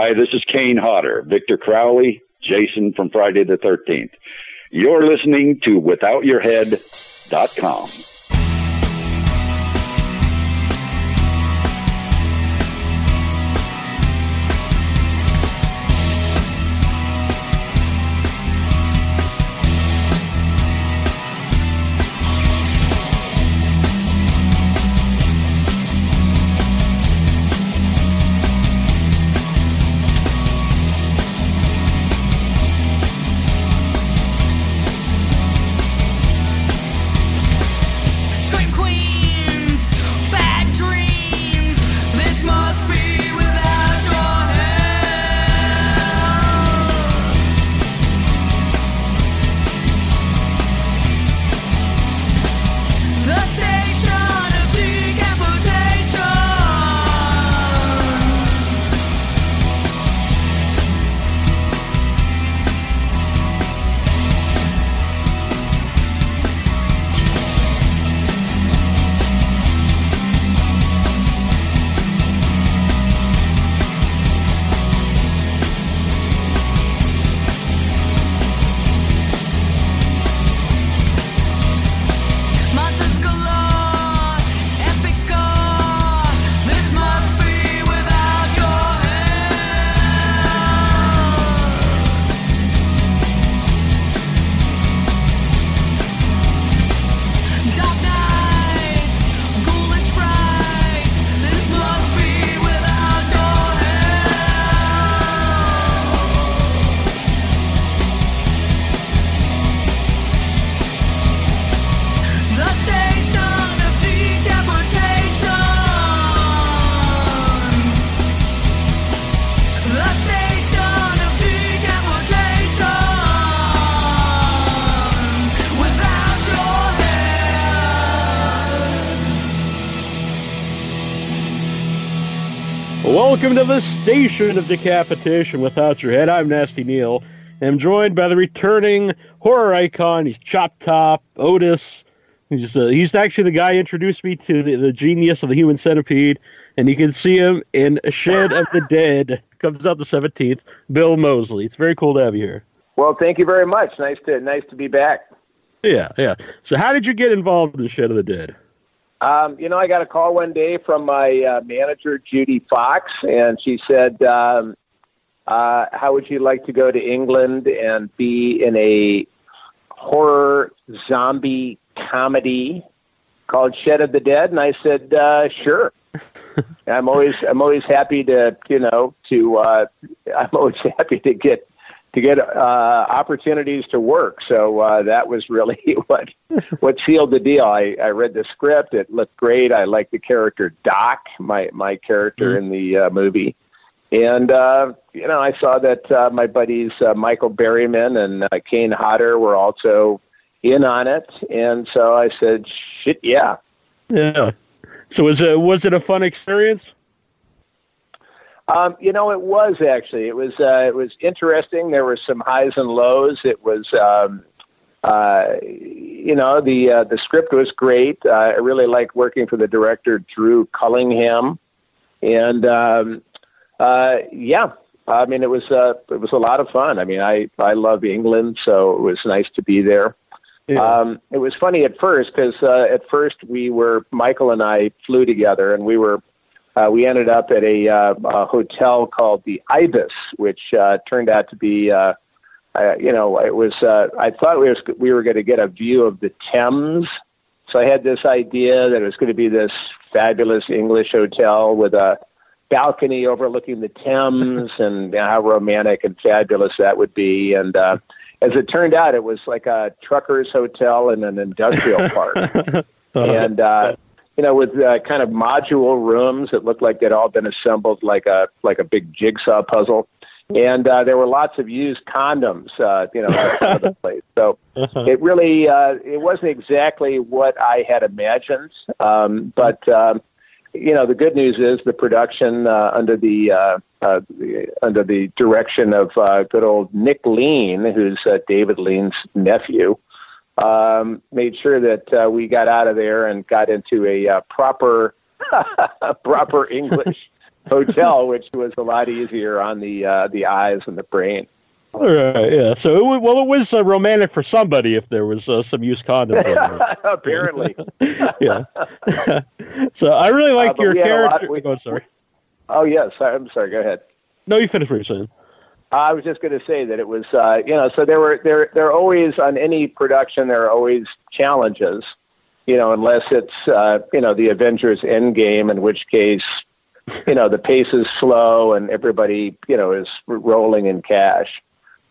Hi, this is Kane Hodder, Victor Crowley, Jason from Friday the 13th. You're listening to WithoutYourHead.com. Welcome to station of decapitation without your head. I'm Nasty Neil. I'm joined by the returning horror icon. He's Chop Top Otis. He's uh, he's actually the guy who introduced me to the, the genius of the human centipede, and you can see him in Shed of the Dead. Comes out the 17th. Bill Moseley. It's very cool to have you here. Well, thank you very much. Nice to nice to be back. Yeah, yeah. So, how did you get involved in Shed of the Dead? Um, you know, I got a call one day from my uh, manager, Judy Fox, and she said, um, uh, "How would you like to go to England and be in a horror zombie comedy called Shed of the Dead?" And I said, uh, "Sure." I'm always I'm always happy to you know to uh, I'm always happy to get to get uh, opportunities to work. So uh, that was really what what sealed the deal. I, I read the script; it looked great. I liked the character Doc, my my character in the uh, movie, and uh, you know I saw that uh, my buddies uh, Michael Berryman and uh, Kane Hodder were also in on it, and so I said, "Shit, yeah." Yeah. So, was it was it a fun experience? Um, you know, it was actually. It was uh, it was interesting. There were some highs and lows. It was, um, uh, you know, the uh, the script was great. Uh, I really liked working for the director Drew Cullingham, and um, uh, yeah, I mean, it was uh, it was a lot of fun. I mean, I I love England, so it was nice to be there. Um, it was funny at first because uh, at first we were Michael and I flew together, and we were uh, we ended up at a, uh, a hotel called the Ibis, which uh, turned out to be, uh, uh, you know, it was. Uh, I thought we was we were going to get a view of the Thames, so I had this idea that it was going to be this fabulous English hotel with a balcony overlooking the Thames, and how romantic and fabulous that would be. And uh, as it turned out, it was like a trucker's hotel in an industrial park, and. Uh, you know, with uh, kind of module rooms that looked like they'd all been assembled like a like a big jigsaw puzzle, and uh, there were lots of used condoms, uh, you know, all over the place. So it really uh, it wasn't exactly what I had imagined, um, but um, you know, the good news is the production uh, under the, uh, uh, the under the direction of uh, good old Nick Lean, who's uh, David Lean's nephew um, made sure that uh, we got out of there and got into a uh, proper proper English hotel, which was a lot easier on the uh, the eyes and the brain. All right, yeah. So, it, wa- well, it was uh, romantic for somebody if there was uh, some used condoms. there. Apparently, yeah. so I really like Uh, your a lot- character. we- oh, sorry. oh yes, I'm sorry. Go ahead. No, you finish what you're saying. I was just going to say that it was, uh, you know, so there were there there are always on any production there are always challenges, you know, unless it's uh, you know the Avengers Endgame, in which case, you know, the pace is slow and everybody you know is rolling in cash.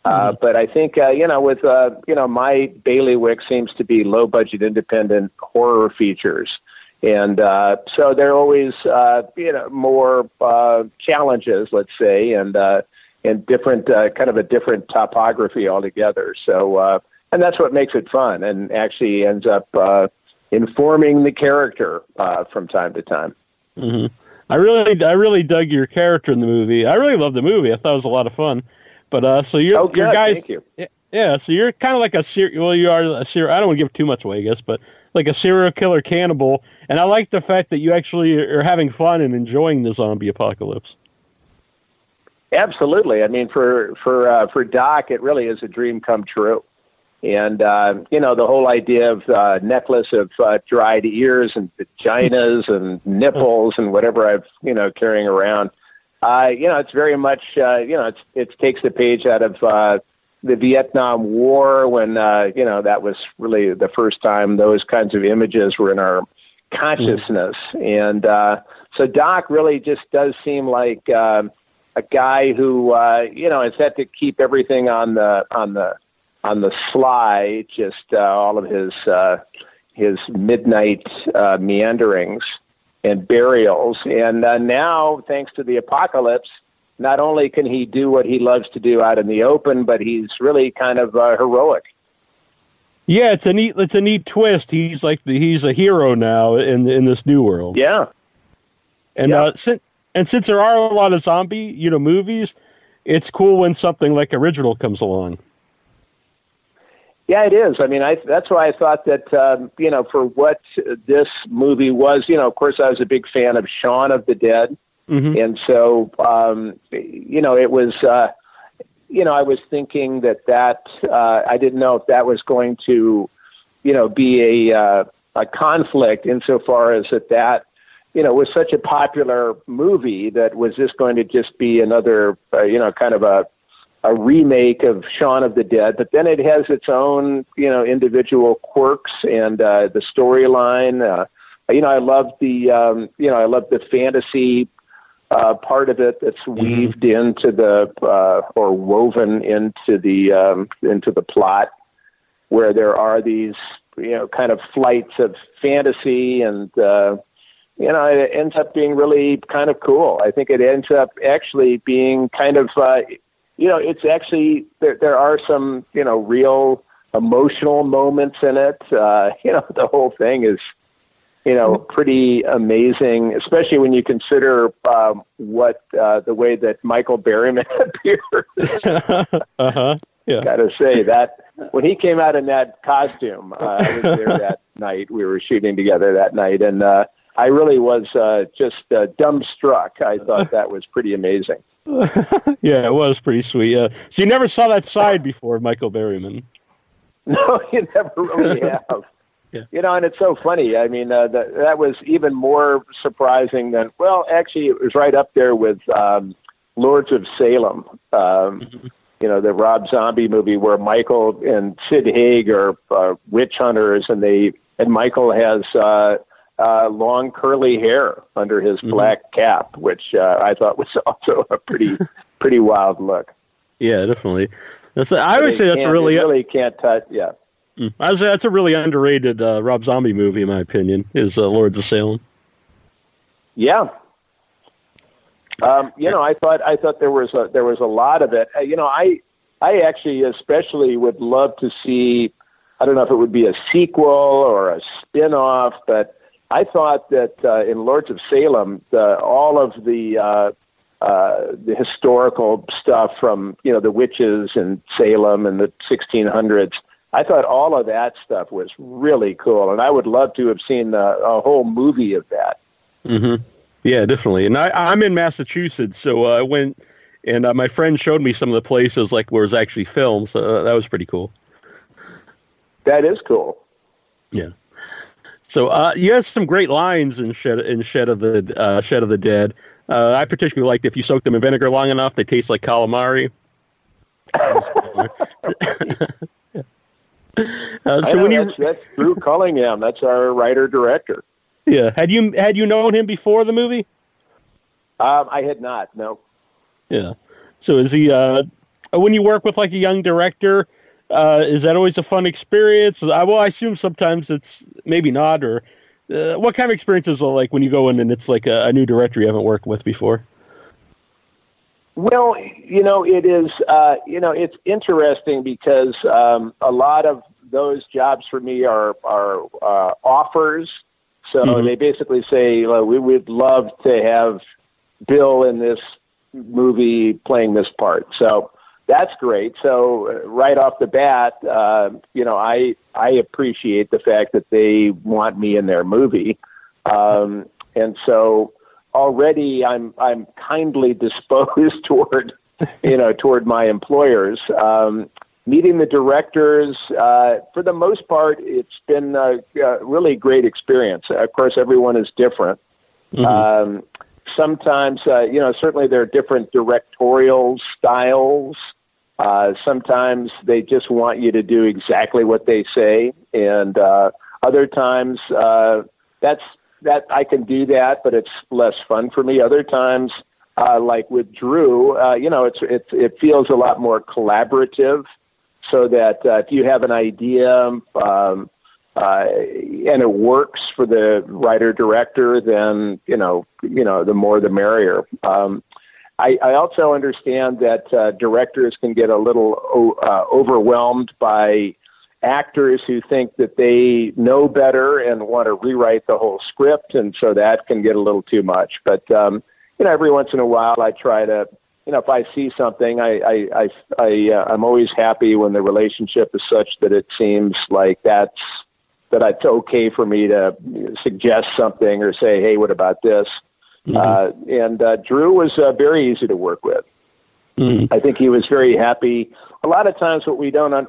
Uh, but I think uh, you know with uh, you know my bailiwick seems to be low budget independent horror features. And uh, so there are always, uh, you know, more uh, challenges, let's say, and uh, and different uh, kind of a different topography altogether. So, uh, and that's what makes it fun, and actually ends up uh, informing the character uh, from time to time. hmm I really, I really dug your character in the movie. I really loved the movie. I thought it was a lot of fun. But uh, so you're, Oh, your guys, you. yeah. So you're kind of like a serial. Well, you are a serial. I don't want to give too much away, I guess, but like a serial killer cannibal. And I like the fact that you actually are having fun and enjoying the zombie apocalypse. Absolutely. I mean, for for uh, for Doc, it really is a dream come true. And uh, you know, the whole idea of uh, necklace of uh, dried ears and vaginas and nipples and whatever I've you know carrying around. Uh, you know, it's very much uh, you know it's it takes the page out of uh, the Vietnam War when uh, you know that was really the first time those kinds of images were in our consciousness. And uh, so Doc really just does seem like. Um, a guy who uh, you know has had to keep everything on the on the on the sly, just uh, all of his uh, his midnight uh, meanderings and burials, and uh, now thanks to the apocalypse, not only can he do what he loves to do out in the open, but he's really kind of uh, heroic. Yeah, it's a neat, it's a neat twist. He's like the, he's a hero now in in this new world. Yeah, And Yeah. uh, since and since there are a lot of zombie, you know, movies, it's cool when something like original comes along. Yeah, it is. I mean, I that's why I thought that um, you know, for what this movie was, you know, of course, I was a big fan of Shaun of the Dead, hmm and so um, you know, it was. Uh, you know, I was thinking that that uh, I didn't know if that was going to, you know, be a uh, a conflict insofar as that that you know was such a popular movie that was this going to just be another uh, you know kind of a a remake of Shaun of the Dead, but then it has its own, you know, individual quirks and uh, the storyline. Uh, you know, I love the, um, you know, I love the fantasy uh, part of it that's weaved into the uh, or woven into the um, into the plot, where there are these, you know, kind of flights of fantasy and. Uh, you know, it ends up being really kind of cool. I think it ends up actually being kind of, uh, you know, it's actually there. There are some, you know, real emotional moments in it. Uh, you know, the whole thing is, you know, pretty amazing, especially when you consider um, what uh, the way that Michael Berryman appears. uh huh. Yeah. Got to say that when he came out in that costume, uh, I was there that night. We were shooting together that night, and uh, I really was uh, just uh, dumbstruck. I thought that was pretty amazing. yeah, it was pretty sweet. Yeah. So you never saw that side before, Michael Berryman. No, you never really have. Yeah. You know, and it's so funny. I mean, uh, that that was even more surprising than. Well, actually, it was right up there with um, Lords of Salem. Um, You know, the Rob Zombie movie where Michael and Sid Haig are uh, witch hunters, and they and Michael has uh, uh, long curly hair under his Mhm. black cap, which uh, I thought was also a pretty pretty wild look. Yeah, definitely. That's. I would say that's a really. really can't touch. Yeah. Mm. I would say that's a really underrated uh, Rob Zombie movie, in my opinion. Is uh, Lords of Salem. Yeah. Um, you know, I thought I thought there was a there was a lot of it. Uh, you know, I I actually especially would love to see. I don't know if it would be a sequel or a spin-off, but I thought that uh, in Lords of Salem, the, all of the uh, uh, the historical stuff from you know the witches in Salem and the 1600s. I thought all of that stuff was really cool, and I would love to have seen a, a whole movie of that. hmm Yeah, definitely. And I, I'm in Massachusetts, so uh, I went and uh, my friend showed me some of the places like where it's actually filmed. So uh, that was pretty cool. That is cool. Yeah. So uh, you have some great lines in Shed in Shed of the uh, Shed of the Dead. Uh, I particularly liked if you soak them in vinegar long enough, they taste like calamari. uh, so know, when you that's, that's Drew Cullingham. That's our writer director. yeah had you had you known him before the movie? Um, I had not. No. Yeah. So is he uh when you work with like a young director, uh is that always a fun experience? I well I assume sometimes it's maybe not or uh, what kind of experiences are like when you go in and it's like a, a new director you haven't worked with before? Well, you know, it is. Uh, you know, it's interesting because um, a lot of those jobs for me are are uh, offers. So Mhm. they basically say well, we would love to have Bill in this movie playing this part. So that's great. So uh, right off the bat, uh, you know, I I appreciate the fact that they want me in their movie, um, and so already I'm I'm kindly disposed toward you know toward my employers. Um, meeting the directors, uh, for the most part, it's been a, a really great experience. Of course, everyone is different. Um, sometimes, uh, you know, certainly there are different directorial styles. Uh, sometimes they just want you to do exactly what they say, and uh, other times uh, that's that I can do that, but it's less fun for me. Other times, uh, like with Drew, uh, you know, it's it's it feels a lot more collaborative. So that uh, if you have an idea um, uh, and it works for the writer director, then you know you know the more the merrier. Um, I, I also understand that uh, directors can get a little uh, overwhelmed by actors who think that they know better and want to rewrite the whole script, and so that can get a little too much. But um, you know, every once in a while, I try to, you know, if I see something, I, I, I, I uh, I'm always happy when the relationship is such that it seems like that's that it's okay for me to suggest something or say, hey, what about this? Uh, and uh, Drew was uh, very easy to work with. Mhm. I think he was very happy. A lot of times, what we don't, un-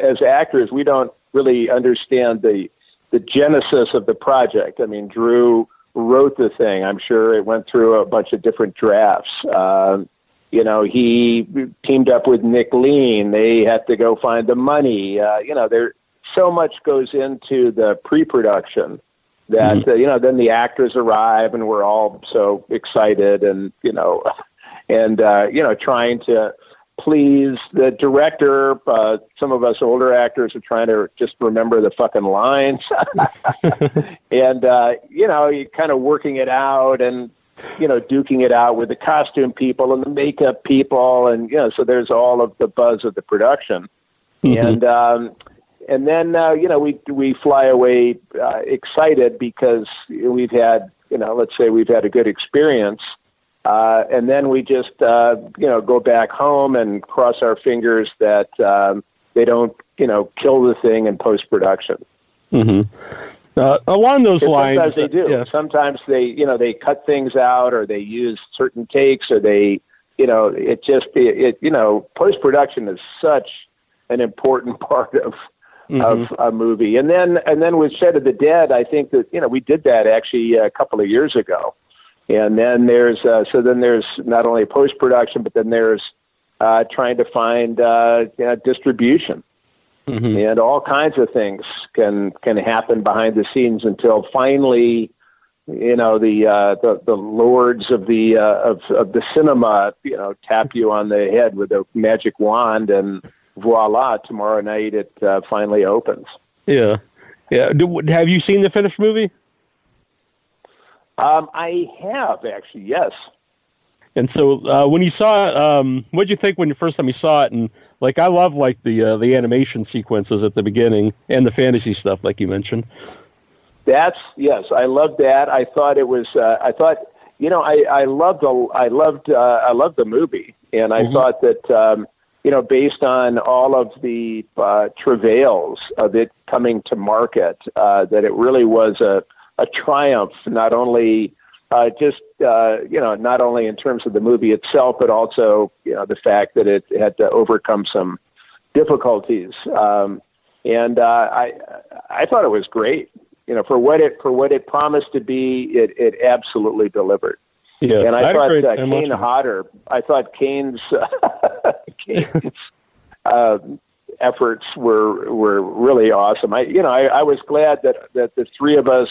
as actors, we don't really understand the the genesis of the project. I mean, Drew wrote the thing. I'm sure it went through a bunch of different drafts. Um, you know, he teamed up with Nick Lean. They had to go find the money. Uh, you know, there so much goes into the pre-production that uh, you know then the actors arrive and we're all so excited and you know and uh, you know trying to please the director uh, some of us older actors are trying to just remember the fucking lines. And uh, you know you're kind of working it out and you know duking it out with the costume people and the makeup people and you know so there's all of the buzz of the production. And um, and then uh, you know we we fly away uh, excited because we've had you know let's say we've had a good experience, uh, and then we just uh, you know go back home and cross our fingers that um, they don't you know kill the thing in post production. hmm Uh, along those lines, Sometimes they do. Yeah. Sometimes they you know they cut things out or they use certain takes or they you know it just it, it you know post production is such an important part of of a movie. And then and then with Shed of the Dead, I think that you know we did that actually a couple of years ago. And then there's uh, so then there's not only post production, but then there's uh, trying to find uh, you know, distribution. Mhm. And all kinds of things can can happen behind the scenes until finally, you know, the uh, the, the lords of the uh, of of the cinema, you know, tap you on the head with a magic wand, and voila! Tomorrow night it uh, finally opens. Yeah. Yeah. Do, have you seen the finished movie? Um, I have actually, yes. And so uh, when you saw it, um, what did you think when the first time you saw it? And like, I love like the uh, the animation sequences at the beginning and the fantasy stuff, like you mentioned. That's yes, I loved that. I thought it was. Uh, I thought you know I I loved the I loved uh, I loved the movie, and I Mhm. thought that um, you know based on all of the uh, travails of it coming to market, uh, that it really was a a triumph not only uh, just uh, you know, not only in terms of the movie itself, but also you know the fact that it had to overcome some difficulties. Um, and uh, I I thought it was great. You know, for what it for what it promised to be, it it absolutely delivered. Yeah, And I, a thought uh, Kane. Hodder, I thought Kane's Kane's uh, efforts were were really awesome. I you know I, I was glad that that the three of us,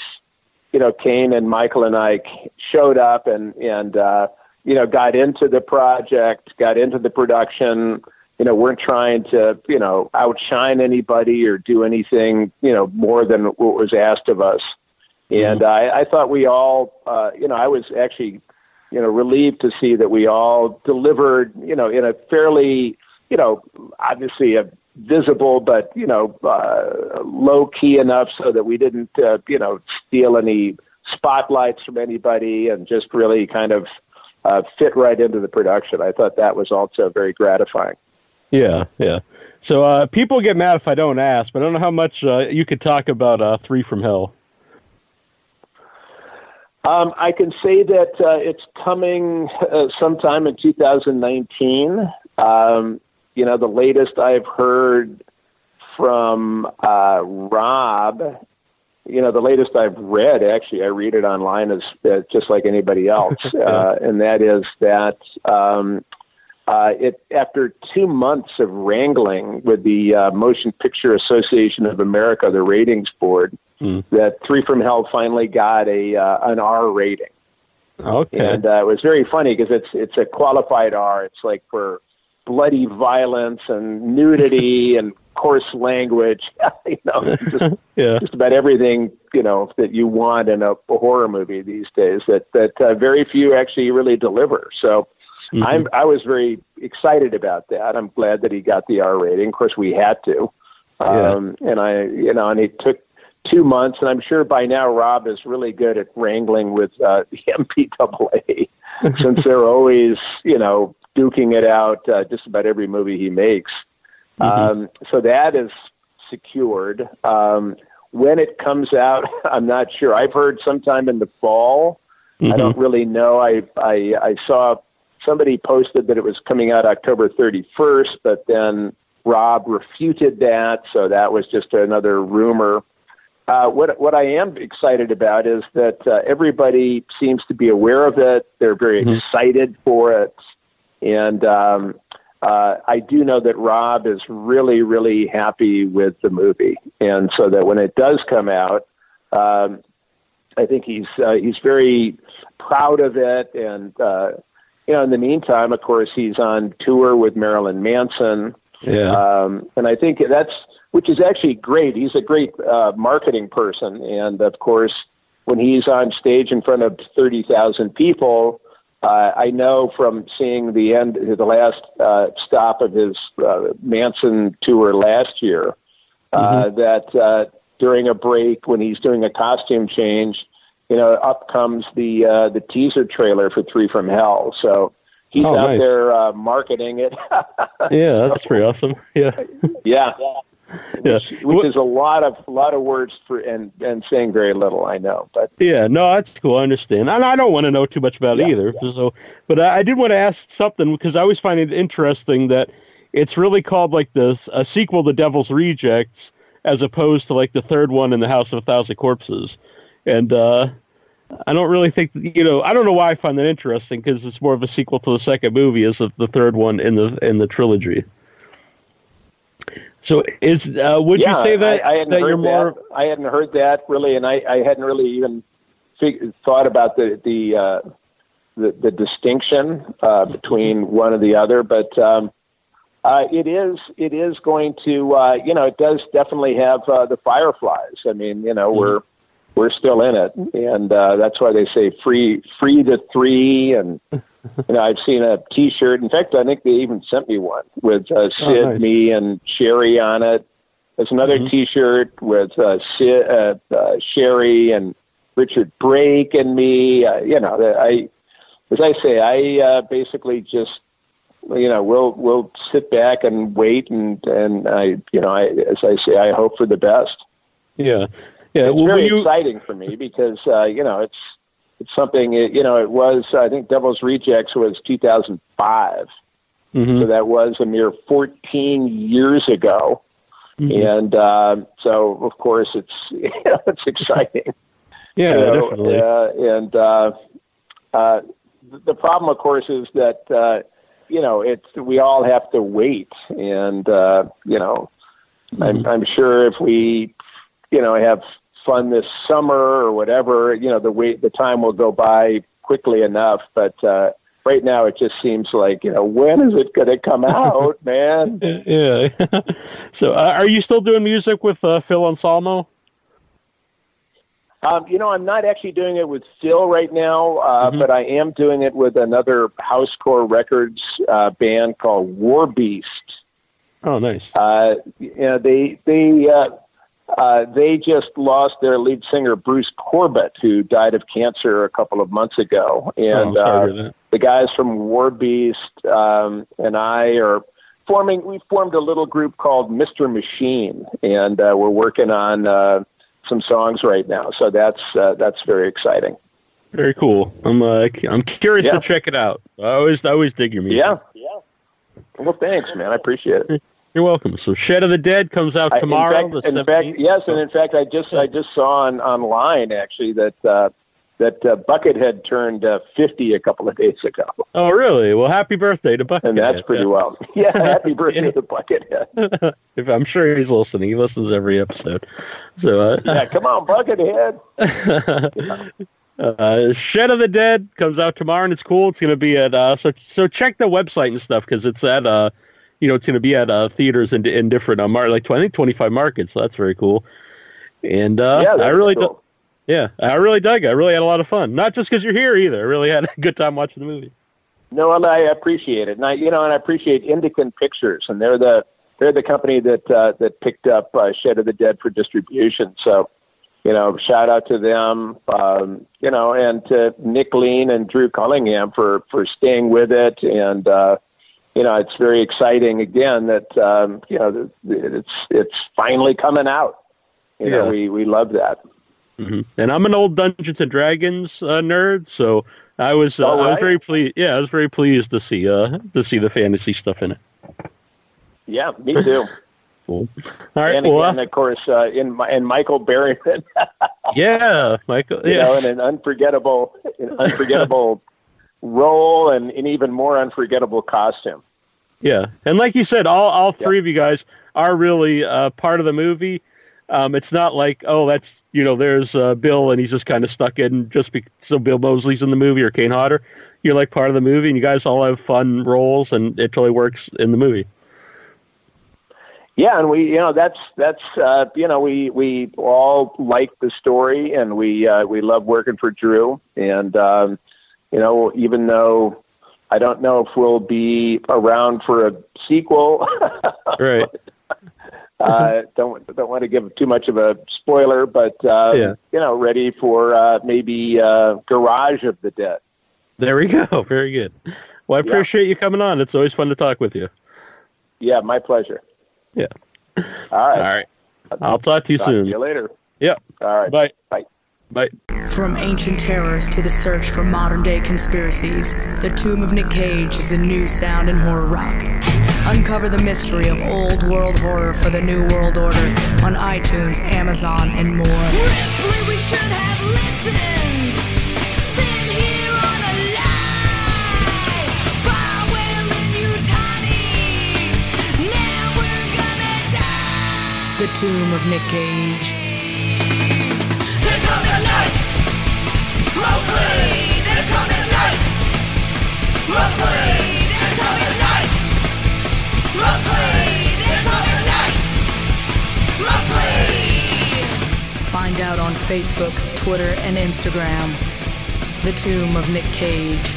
you know, Kane and Michael and I showed up and and uh, you know got into the project, got into the production. You know, weren't trying to you know outshine anybody or do anything you know more than what was asked of us. And I, I thought we all, uh, you know, I was actually, you know, relieved to see that we all delivered, you know, in a fairly, you know, obviously a visible, but you know, uh, low key enough so that we didn't, uh, you know, steal any spotlights from anybody, and just really kind of uh, fit right into the production. I thought that was also very gratifying. Yeah, yeah. So uh, people get mad if I don't ask, but I don't know how much uh, you could talk about uh, Three from Hell. Um, I can say that uh, it's coming uh, sometime in 2019. Um, you know, the latest I've heard from uh, Rob, you know, the latest I've read, actually, I read it online as uh, just like anybody else, uh, and that is that um, uh, it after two months of wrangling with the uh, Motion Picture Association of America, the ratings board, Hmm. that Three from Hell finally got a uh, an R rating, Okay. and uh, it was very funny because it's it's a qualified R. It's like for bloody violence and nudity and coarse language, you know, just yeah. just about everything you know that you want in a, a horror movie these days. That that uh, very few actually really deliver. So Mhm. I'm I was very excited about that. I'm glad that he got the R rating. Of course, we had to, Yeah. um, and I you know, and it took two months, and I'm sure by now Rob is really good at wrangling with uh, the MPAA since they're always you know duking it out uh, just about every movie he makes. Um, so that is secured. Um, when it comes out, I'm not sure. I've heard sometime in the fall. I Mhm. don't really know. I, I I saw somebody posted that it was coming out October 31st, but then Rob refuted that, so that was just another rumor. Uh, what what I am excited about is that uh, everybody seems to be aware of it. They're very Mhm. excited for it, and um, uh, I do know that Rob is really really happy with the movie, and so that when it does come out, um, I think he's uh, he's very proud of it, and uh, you know, in the meantime, of course, he's on tour with Marilyn Manson. Yeah. Um, and I think that's, which is actually great. He's a great uh, marketing person. And of course, when he's on stage in front of 30,000 people, uh, I know from seeing the end, the last uh, stop of his uh, Manson tour last year, uh, that uh, during a break when he's doing a costume change, you know, up comes the uh, the teaser trailer for Three from Hell. So he's Oh, out nice. there uh, marketing it. yeah, that's pretty awesome. Yeah. yeah, Yeah. which, which is a lot of lot of words for and and saying very little. I know, but Yeah, no, that's cool. I understand, and I don't want to know too much about it Yeah, either. So, but I, I did want to ask something because I always find it interesting that it's really called like this a sequel to Devil's Rejects as opposed to like the third one in the House of a Thousand Corpses, and uh, I don't really think you know. I don't know why I find that interesting because it's more of a sequel to the second movie as of the third one in the in the trilogy. So, is uh, would yeah, you say that I, I hadn't that heard you're more? that. I hadn't heard that really, and I, I hadn't really even fig- thought about the the uh, the, the distinction uh, between one or the other. But um, uh, it is it is going to uh, you know it does definitely have uh, the fireflies. I mean you know we're we're still in it, and uh, that's why they say free free to three and. You know, I've seen a T-shirt. In fact, I think they even sent me one with uh, Sid, nice. me, and Sheri on it. There's another Mhm. T-shirt with uh, Sid, uh, uh, Sheri and Richard Brake and me. Uh, you know, I, as I say, I uh, basically just, you know, we'll we'll sit back and wait, and and I, you know, I, as I say, I hope for the best. Yeah, yeah. It's well, very you, exciting for me because uh, you know it's it's something. It, you know, it was. I think Devil's Rejects was 2005, Mhm. so that was a mere 14 years ago. Mhm. And uh, so, of course, it's you know, it's exciting. Yeah, you know, definitely. Uh, and uh, uh, the problem, of course, is that uh, you know it's we all have to wait, and uh, you know, I'm, Mm-hmm. I'm sure if we you know have fun this summer or whatever, you know, the wait the time will go by quickly enough. But uh, right now, it just seems like you know when is it going to come out, man? Yeah. so, uh, are you still doing music with uh, Phil Anselmo? Um, you know, I'm not actually doing it with Phil right now, uh, Mhm. but I am doing it with another housecore records uh, band called War Beast. Oh, nice. Uh, you know, they they uh, they just lost their lead singer Bruce Corbitt, who died of cancer a couple of months ago, oh, and sorry uh, to hear that. the guys from War Beast um, and I are forming. We formed a little group called Mister Machine, and uh, we're working on uh, some songs right now. So that's uh, that's very exciting. Very cool. I'm uh, I'm curious Yeah. to check it out. I always I always dig your music. Yeah, yeah. Well, thanks, man. I appreciate it. You're welcome. So, Shed of the Dead comes out I- tomorrow. in fact, in fact, yes, and in fact, I just I just saw on online actually that uh, that uh, Buckethead turned uh, 50 a couple of days ago, Oh, really? Well, happy birthday to Buck. and that's pretty well. Yeah, happy birthday Yeah. to Buckethead. If I'm sure he's listening. He listens every episode. So, uh, Yeah, come on, Buckethead. uh, Shed of the Dead comes out tomorrow, and it's cool. It's going to be at uh, so so check the website and stuff because it's at uh, you know, it's going to be at uh, theaters in in different uh, mar- like I think 25 markets. So that's very cool. And uh, yeah, I really, cool. du- yeah, I really dug. it. I really had a lot of fun. Not just because you're here either. I really had a good time watching the movie. No, and I appreciate it, and I, you know, and I appreciate Indican Pictures, and they're the they're the company that uh, that picked up uh, Shed of the Dead for distribution. So, you know, shout out to them, um, you know, and to Nick Lean and Drew Cullingham for for staying with it, and uh, you know, it's very exciting again that um, you know it's it's finally coming out. You know, we we love that. hmm And I'm an old Dungeons and Dragons uh, nerd, so I was uh, Oh, I was very pleased. Yeah, I was very pleased to see uh to see the fantasy stuff in it. Yeah, me too. Cool. All right. and well, again, of course, uh, in my, and Michael Berryman. yeah, Michael. you know, in an unforgettable, an unforgettable role and an even more unforgettable costume. Yeah, and like you said, all all Yeah. three of you guys are really uh, part of the movie. Um, it's not like oh, that's you know, there's uh, Bill and he's just kind of stuck in just be- so Bill Moseley's in the movie or Kane Hodder. You're like part of the movie, and you guys all have fun roles, and it totally works in the movie. Yeah, and we, you know, that's that's uh, you know, we we all like the story, and we uh, we love working for Drew, and um, you know, even though I don't know if we'll be around for a sequel. Right. uh, don't don't want to give too much of a spoiler, but uh, Yeah. you know, ready for uh, maybe uh, Garage of the Dead. There we go. Very good. Well, I Yeah. appreciate you coming on. It's always fun to talk with you. Yeah, my pleasure. Yeah. All All right. right. I'll talk to you Talk soon. to you later. Yep. All right. Bye. Bye. Bye. From ancient terrors to the search for modern day conspiracies, The Tomb of Nick Cage is the new sound in horror rock. Uncover the mystery of old world horror for the new world order on iTunes, Amazon, and more. Ripley, we should have listened. Sitting here on a lie. Bywell and Utani. Now we're gonna die. The Tomb of Nick Cage. Find out on Facebook, Twitter, and Instagram. The Tomb of Nick Cage.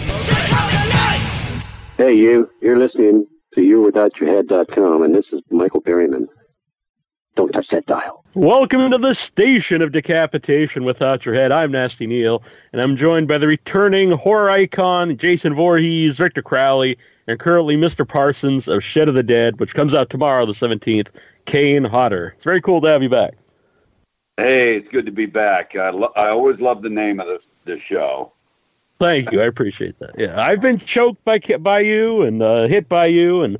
Hey, you. You're listening to youwithoutyourhead.com, and this is Michael Berryman. Don't touch that dial. Welcome to the station of decapitation without your head. I'm Nasty Neil, and I'm joined by the returning horror icon Jason Voorhees, Victor Crowley, and currently Mr. Parsons of Shed of the Dead, which comes out tomorrow, the 17th. Kane Hodder. It's very cool to have you back. Hey, it's good to be back. I, lo- I always love the name of the the show. Thank you. I appreciate that. Yeah, I've been choked by by you and uh, hit by you, and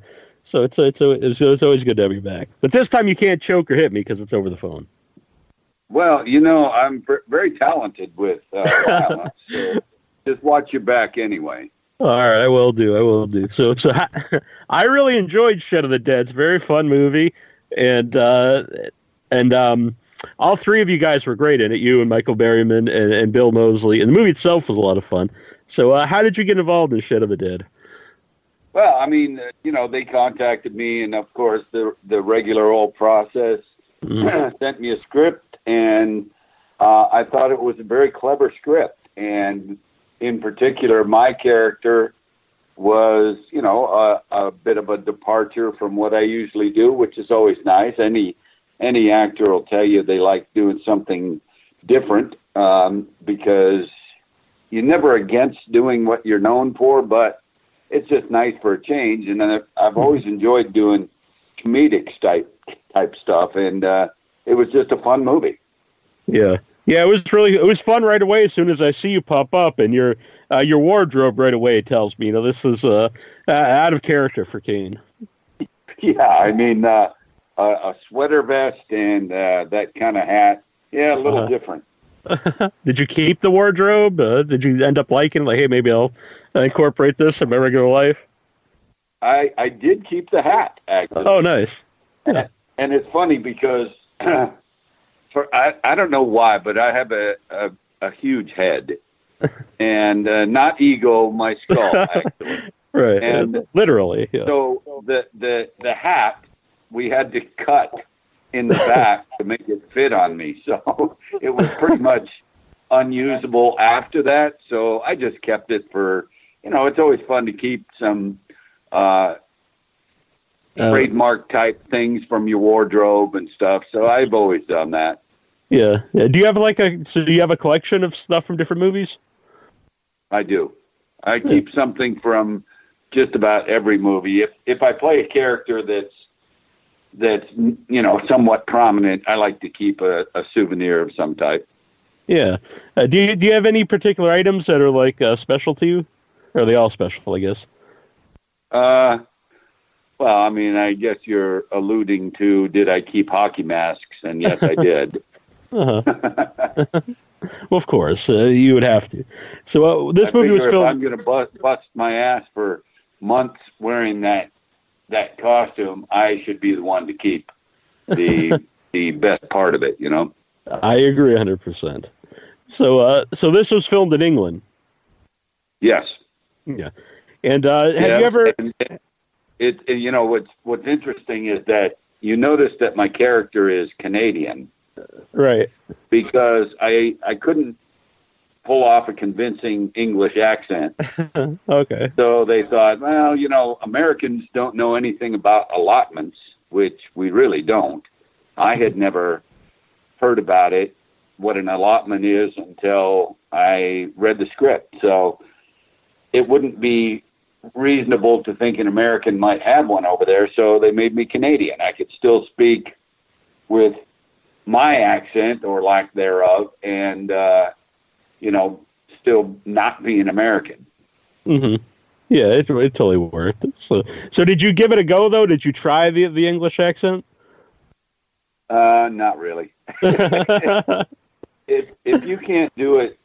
so it's it's it's, it's always good to have you back. But this time you can't choke or hit me because it's over the phone. Well, you know, I'm ver- very talented with uh, violence, so just watch your back anyway. All right, I will do. I will do. So, so I really enjoyed Shed of the Dead. It's a very fun movie, and uh, and um, all three of you guys were great in it. You and Michael Berryman and, and Bill Moseley, and the movie itself was a lot of fun. So, uh, how did you get involved in Shed of the Dead? Well, I mean, uh, you know, they contacted me, and of course, the the regular old process sent me a script, and uh, I thought it was a very clever script. And in particular, my character was, you know, a, a bit of a departure from what I usually do, which is always nice. Any any actor will tell you they like doing something different um, because you're never against doing what you're known for, but it's just nice for a change. And then I've, I've always enjoyed doing comedic type type stuff, and uh, it was just a fun movie. Yeah, yeah, it was really it was fun right away. As soon as I see you pop up, and your uh, your wardrobe right away tells me, you know, this is uh, out of character for Kane. Yeah, I mean, uh, a, a sweater vest and uh, that kind of hat. Yeah, a little Uh-huh. different. Did you keep the wardrobe? Uh, did you end up liking like, hey, maybe I'll incorporate this in my regular life? I I did keep the hat actually. Oh, nice. Yeah. and it's funny because for I, I don't know why, but I have a a, a huge head, and uh, not ego, my skull actually. Right. And- literally. Yeah. So the the the hat we had to cut in the back to make it fit on me. So it was pretty much unusable after that. So I just kept it for you know, it's always fun to keep some uh Uh, trademark type things from your wardrobe and stuff. So I've always done that. yeah. yeah. Do you have like a so do you have a collection of stuff from different movies? I do. I keep something from just about every movie. If if I play a character that's that's you know somewhat prominent, I like to keep a, a souvenir of some type. Yeah. Uh, do you do you have any particular items that are like uh, special to you? Or are they all special? I guess. Uh, well, I mean, I guess you're alluding to did I keep hockey masks? And yes, I did. Uh-huh. well, of course, uh, you would have to. So uh, this I movie was if I'm going to bust, bust my ass for months wearing that that costume, I should be the one to keep the the best part of it. You know. I agree, hundred percent. So, uh, so this was filmed in England. Yes. Yeah. And uh, have Yeah, you ever? and It, it, it- you know what's what's interesting is that you notice that my character is Canadian Right. because I I couldn't pull off a convincing English accent. Okay. So they thought, well, you know, Americans don't know anything about allotments, which we really don't. I had never heard about it, what an allotment is, until I read the script. So it wouldn't be reasonable to think an American might have one over there. So they made me Canadian. I could still speak with my accent or lack thereof, and uh, you know, still not be an American. hmm Yeah, it, it totally worked. So, so did you give it a go though? Did you try the the English accent? Uh, not really. If if you can't do it,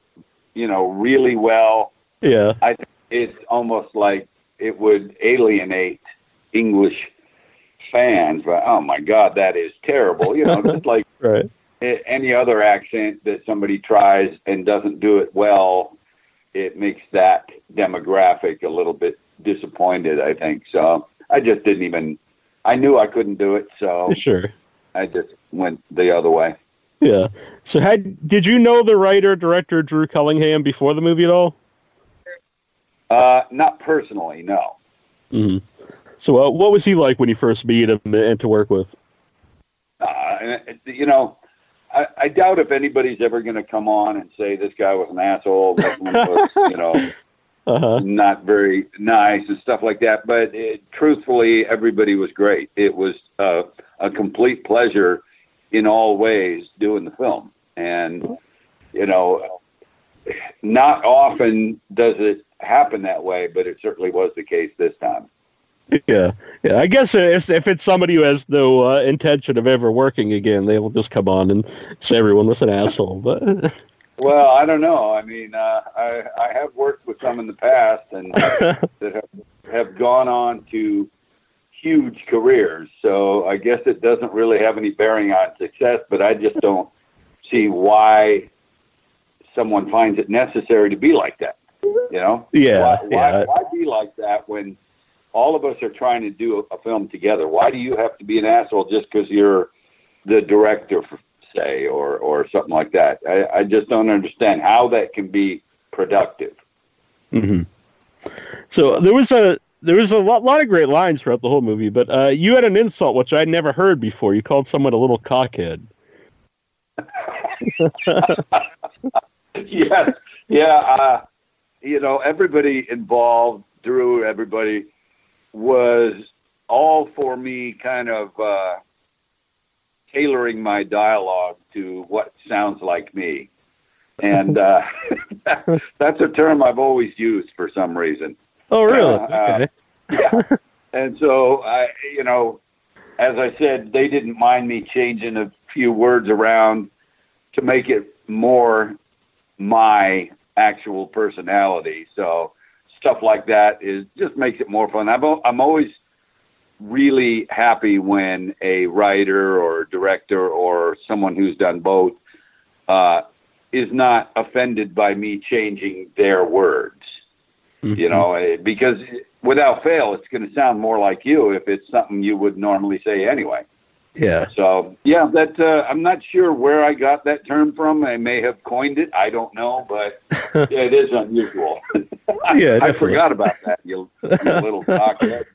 you know, really well, yeah. I think it's almost like it would alienate English fans. But oh my God, that is terrible. You know, just like Right. any other accent that somebody tries and doesn't do it well, it makes that demographic a little bit disappointed. I think so. I just didn't even. I knew I couldn't do it, so Sure. I just went the other way. Yeah. So had did you know the writer director Drew Cullingham before the movie at all? Uh, not personally, no. hmm So uh, what was he like when you first meet him and to work with? Uh, you know, I, I doubt if anybody's ever going to come on and say this guy was an asshole, was, you know, Uh huh. not very nice and stuff like that. But it, truthfully, everybody was great. It was uh, a complete pleasure in all ways doing the film, and you know, not often does it happen that way, but it certainly was the case this time. Yeah, yeah. I guess if if it's somebody who has no uh, intention of ever working again, they will just come on and say everyone was an asshole. But Well, I don't know. I mean, uh, I I have worked with some in the past, and that have, have gone on to huge careers. So I guess it doesn't really have any bearing on success. But I just don't see why someone finds it necessary to be like that. You know? yeah, why, why, yeah, why be like that when all of us are trying to do a, a film together? Why do you have to be an asshole just because you're the director, for, say, or or something like that? I, I just don't understand how that can be productive. hmm So there was a there was a lot, lot of great lines throughout the whole movie, but uh, you had an insult which I'd never heard before. You called someone a little cockhead. yes, yeah. Uh, you know, everybody involved, Drew, everybody was all for me, kind of uh, tailoring my dialogue to what sounds like me, and uh, that's a term I've always used for some reason. Oh, really? Uh, okay. yeah. And so I, you know, as I said, they didn't mind me changing a few words around to make it more my actual personality. So stuff like that is just makes it more fun. I'm I'm always really happy when a writer or director or someone who's done both uh, is not offended by me changing their words you know, eh, because without fail, it's going to sound more like you if it's something you would normally say anyway. Yeah. So yeah, that uh, I'm not sure where I got that term from. I may have coined it. I don't know, but yeah, it is unusual. Yeah, I forgot about that. You, little cockhead.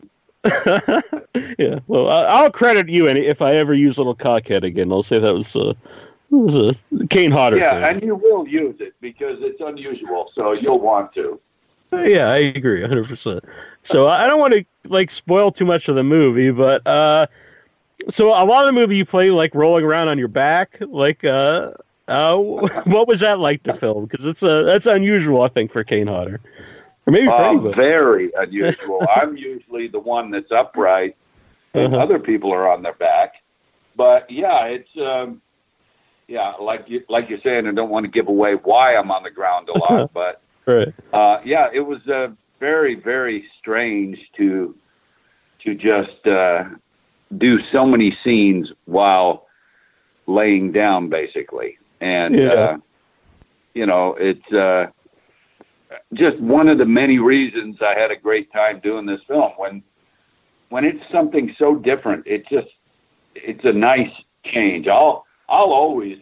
yeah. Well, I- I'll credit you any if I ever use little cockhead again. I'll say that was uh, was a Kane Hodder. Yeah, thing. and you will use it because it's unusual. So you'll want to. Yeah, I agree, hundred percent. So I don't want to like spoil too much of the movie, but uh, so a lot of the movie you play like rolling around on your back, like uh, uh, what was that like to film? Because it's uh, that's unusual, I think, for Kane Hodder, or maybe for Uh, anybody. very unusual. I'm usually the one that's upright, and Uh-huh. other people are on their back. But yeah, it's um, yeah, like you like you're saying. I don't want to give away why I'm on the ground a lot, but Right. uh, yeah, it was uh, very very strange to to just uh, do so many scenes while laying down, basically, and Yeah. uh, you know it's. Uh, just one of the many reasons I had a great time doing this film. When when it's something so different, it just it's a nice change. I'll I'll always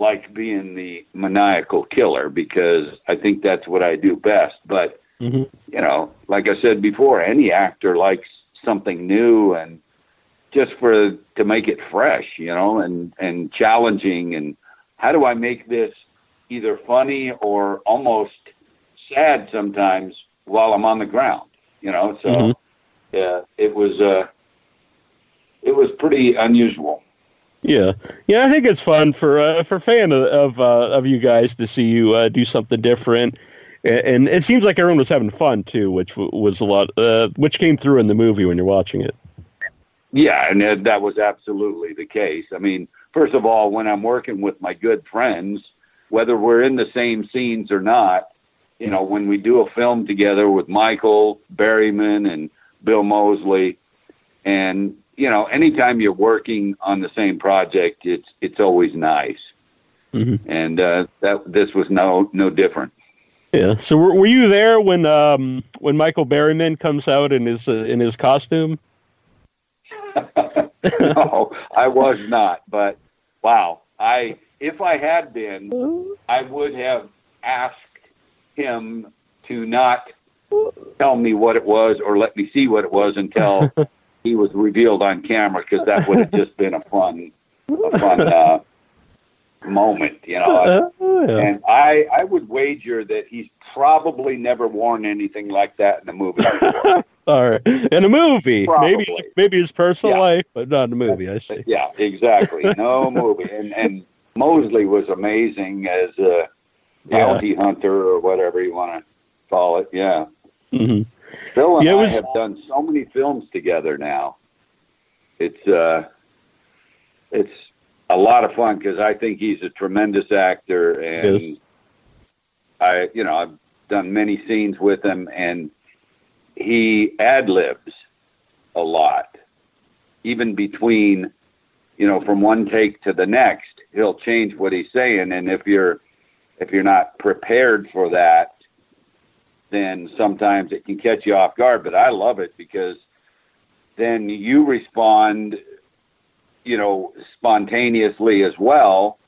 like being the maniacal killer because I think that's what I do best. But hmm you know, like I said before, any actor likes something new and just for to make it fresh, you know, and and challenging and how do I make this either funny or almost sad sometimes while I'm on the ground, you know? So Mhm. yeah, it was uh it was pretty unusual. Yeah, yeah. I think it's fun for uh, for fan of of, uh, of you guys to see you uh, do something different, and it seems like everyone was having fun too, which w- was a lot, uh, which came through in the movie when you're watching it. Yeah, and that, that was absolutely the case. I mean, first of all, when I'm working with my good friends, whether we're in the same scenes or not, you know, when we do a film together with Michael Berryman and Bill Moseley, and you know, anytime you're working on the same project, it's it's always nice. Mhm. And uh, that this was no no different. Yeah. So were, were you there when um when Michael Berryman comes out in his uh, in his costume? no, I was not. But wow, I if I had been, I would have asked him to not tell me what it was or let me see what it was until he was revealed on camera because that would have just been a fun, a fun uh, moment, you know. Uh, yeah. And I, I would wager that he's probably never worn anything like that in the movie All right. In a movie, maybe Probably. maybe his personal Yeah. life, but not in a movie. I see. yeah, exactly. No movie. And and Moseley was amazing as uh, Yeah. bounty hunter or whatever you want to call it. Yeah. hmm Phil and Yeah, it I was- have done so many films together now. It's uh, it's a lot of fun because I think he's a tremendous actor, and Yes. I, you know, I've done many scenes with him, and he ad libs a lot, even between, you know, from one take to the next. He'll change what he's saying, and if you're if you're not prepared for that, then sometimes it can catch you off guard. But I love it because then you respond, you know, spontaneously as well.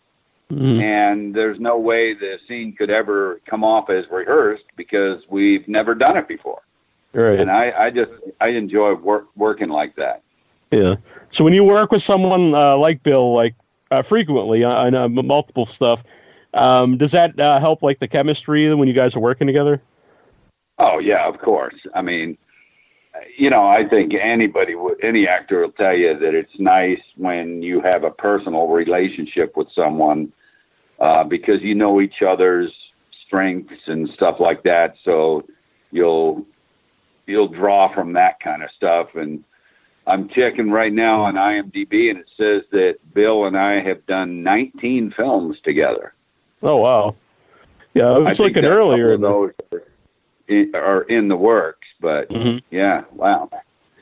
Mhm. And there's no way the scene could ever come off as rehearsed because we've never done it before. Right. And I, I just, I enjoy work, working like that. Yeah. So when you work with someone uh, like Bill, like uh, frequently on uh, multiple stuff, um, does that uh, help like the chemistry when you guys are working together? Oh yeah, of course. I mean, you know, I think anybody, any actor will tell you that it's nice when you have a personal relationship with someone uh, because you know each other's strengths and stuff like that. So you'll you'll draw from that kind of stuff. And I'm checking right now on IMDb, and it says that Bill and I have done 19 films together. Oh wow. Yeah, I I was think looking that a couple earlier. those are in, the works, but Mhm. yeah, wow.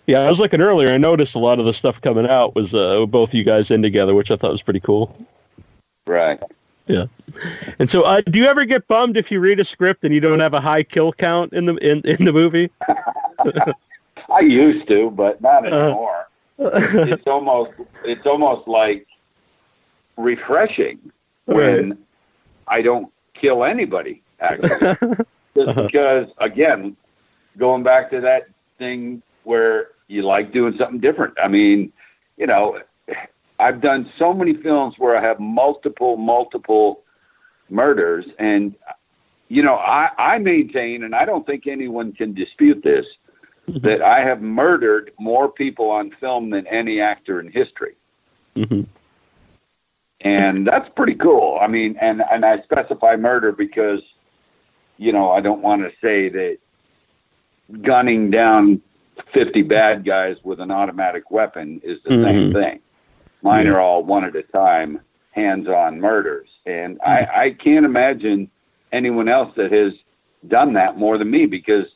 Yeah, I was looking earlier. I noticed a lot of the stuff coming out was uh, both you guys in together, which I thought was pretty cool. Right. And so, uh, do you ever get bummed if you read a script and you don't have a high kill count in the in, in the movie? I used to, but not Uh-huh. anymore. it's almost it's almost like refreshing when I don't kill anybody actually. Just Uh-huh. because again, going back to that thing where you like doing something different. I mean, you know, I've done so many films where I have multiple, multiple murders and you know, I, I maintain and I don't think anyone can dispute this that I have murdered more people on film than any actor in history. hmm And that's pretty cool. I mean, and, and I specify murder because, you know, I don't want to say that gunning down 50 bad guys with an automatic weapon is the same Mhm. thing. Mine are all one at a time, hands on murders. And I, I can't imagine anyone else that has done that more than me because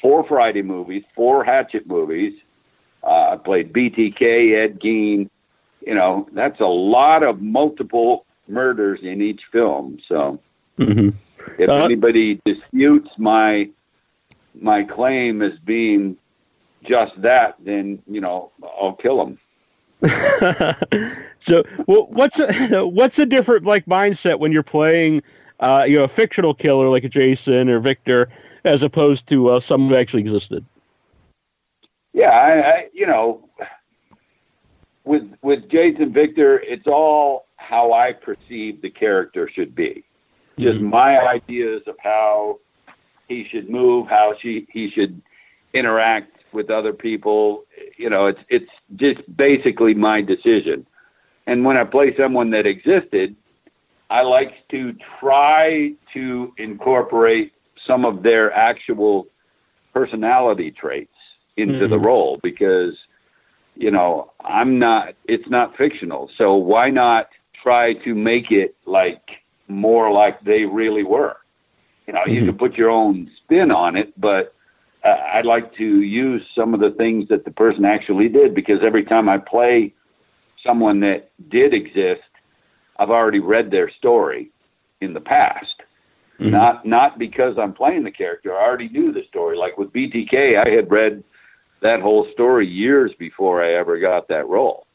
four Friday movies, four Hatchet movies, uh, I played BTK, Ed Gein, you know, that's a lot of multiple murders in each film. So hmm if Uh, anybody disputes my my claim as being just that, then you know I'll kill them. so, well, what's a, what's a different like mindset when you're playing, uh, you know, a fictional killer like a Jason or Victor, as opposed to uh, someone who actually existed? Yeah, I, I you know with with Jason Victor, it's all how I perceive the character should be. Just Mhm. my ideas of how he should move, how she he should interact with other people. You know, it's it's just basically my decision. And when I play someone that existed, I like to try to incorporate some of their actual personality traits into the Mhm. role because you know I'm not it's not fictional so why not try to make it like more like they really were you know you Mhm. can put your own spin on it but uh, I'd like to use some of the things that the person actually did because every time I play someone that did exist I've already read their story in the past Mhm. not not because I'm playing the character. I already knew the story. Like with BTK, I had read that whole story years before I ever got that role.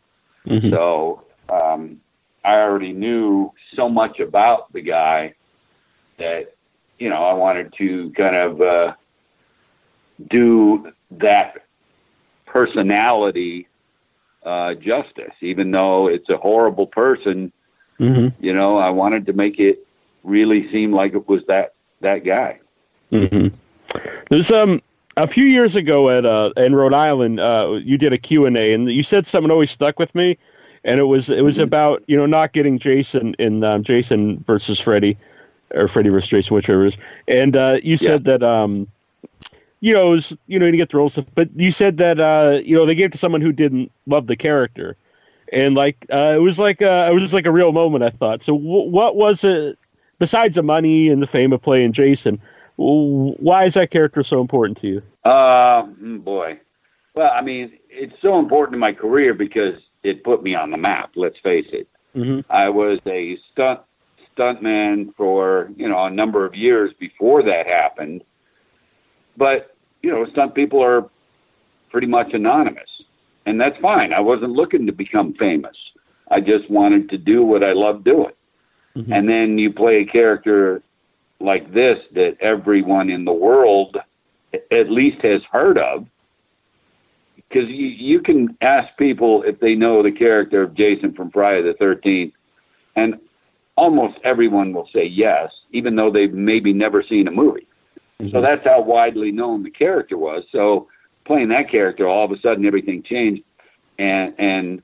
Mhm. So um, I already knew so much about the guy that you know I wanted to kind of uh, do that personality uh, justice, even though it's a horrible person. Mhm. You know, I wanted to make it really seem like it was that that guy. hmm There's um a few years ago at uh in Rhode Island, uh, you did a Q and A, and you said something always stuck with me, and it was it was Mhm. about you know not getting Jason in um, Jason versus Freddy, or Freddy versus Jason, whichever it is. And uh, you said that um, you know, it was, you know, to get the roles, but you said that uh, you know they gave it to someone who didn't love the character, and like uh, it was like a, it was like a real moment. I thought. So w- what was it besides the money and the fame of playing Jason? w- Why is that character so important to you? Uh, mm, boy. Well, I mean, it's so important to my career because it put me on the map. Let's face it. Mm-hmm. I was a stunt stuntman for you know a number of years before that happened. But you know, some people are pretty much anonymous, and that's fine. I wasn't looking to become famous. I just wanted to do what I love doing. Mhm. And then you play a character like this that everyone in the world at least has heard of. Because you, you can ask people if they know the character of Jason from Friday the 13th, and almost everyone will say yes, even though they've maybe never seen a movie. So that's how widely known the character was. So playing that character, all of a sudden everything changed, and and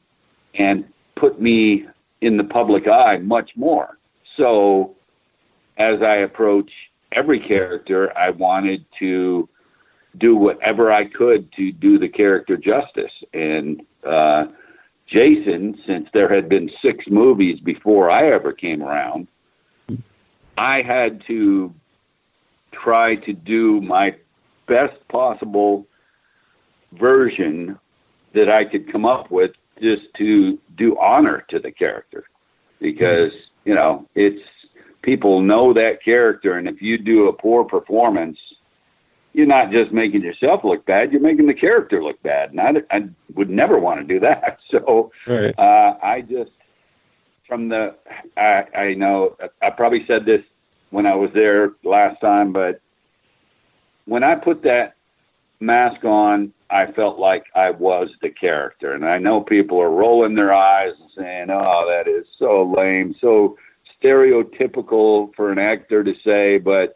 and put me in the public eye much more. So as I approach every character, I wanted to do whatever I could to do the character justice. And uh, Jason, since there had been six movies before I ever came around, I had to try to do my best possible version that I could come up with just to do honor to the character. Because you know it's people know that character and if you do a poor performance you're not just making yourself look bad you're making the character look bad. And I, I would never want to do that. So Right. uh, I just from the I, I know I probably said this when I was there last time, but when I put that mask on, I felt like I was the character, and I know people are rolling their eyes and saying, "Oh, that is so lame, so stereotypical for an actor to say," but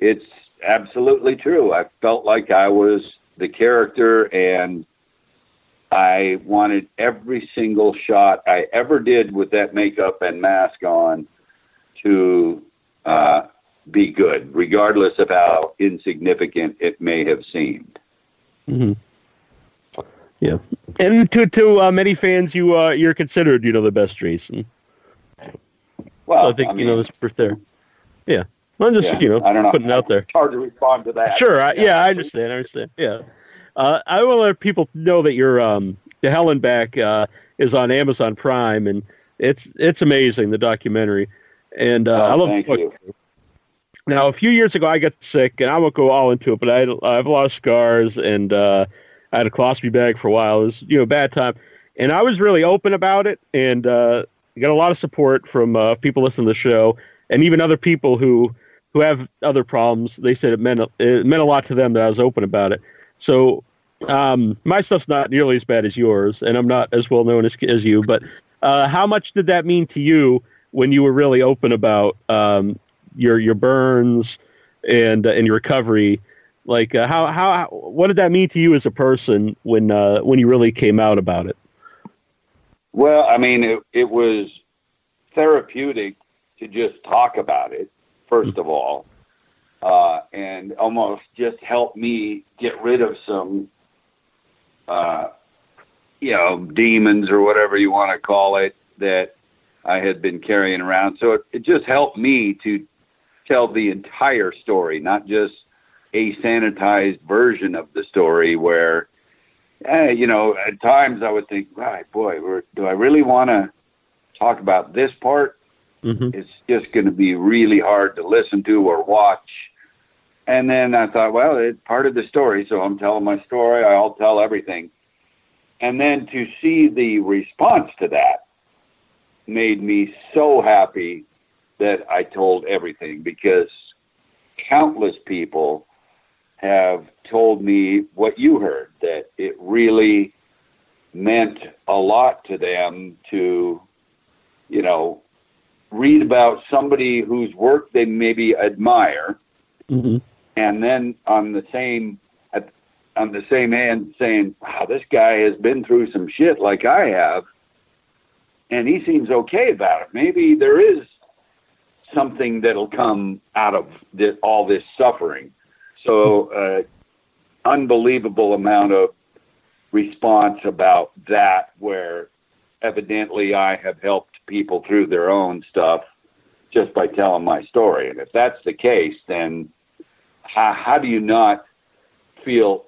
it's absolutely true. I felt like I was the character, and I wanted every single shot I ever did with that makeup and mask on to uh, be good, regardless of how insignificant it may have seemed. hmm Yeah, and to to uh, many fans, you uh, you're considered you know the best Jason. Well, so I think you know this proof there. Yeah, well, just yeah, you know I don't know. putting it out there. It's hard to respond to that. Sure. I, yeah, I understand. I understand. Yeah. Uh, I want to let people know that your um, the Hell and Back uh, is on Amazon Prime, and it's it's amazing the documentary, and uh, Oh, I love the book. you. Now, a few years ago, I got sick, and I won't go all into it, but I, had, I have a lot of scars, and uh, I had a colostomy bag for a while. It was you know a bad time, and I was really open about it, and uh, got a lot of support from uh, people listening to the show, and even other people who who have other problems. They said it meant it meant a lot to them that I was open about it. So um, my stuff's not nearly as bad as yours, and I'm not as well known as as you. But uh, how much did that mean to you when you were really open about um, your your burns and uh, and your recovery? Like uh, how how what did that mean to you as a person when uh, when you really came out about it? Well, I mean, it, it was therapeutic to just talk about it, first of all, uh, and almost just help me get rid of some, uh, you know, demons or whatever you want to call it that I had been carrying around. So it, it just helped me to tell the entire story, not just a sanitized version of the story where eh, you know, at times I would think, right, boy, we're, do I really want to talk about this part? Mm-hmm. It's just going to be really hard to listen to or watch. And then I thought, well, it's part of the story, so I'm telling my story. I'll tell everything. And then to see the response to that made me so happy that I told everything because countless people have told me what you heard that it really meant a lot to them to, you know, read about somebody whose work they maybe admire, Mm-hmm. and then on the same on the same hand saying, "Wow, this guy has been through some shit like I have, and he seems okay about it. Maybe there is something that'll come out of this, all this suffering. So, uh, unbelievable amount of response about that, where evidently I have helped people through their own stuff just by telling my story. And if that's the case, then how, how do you not feel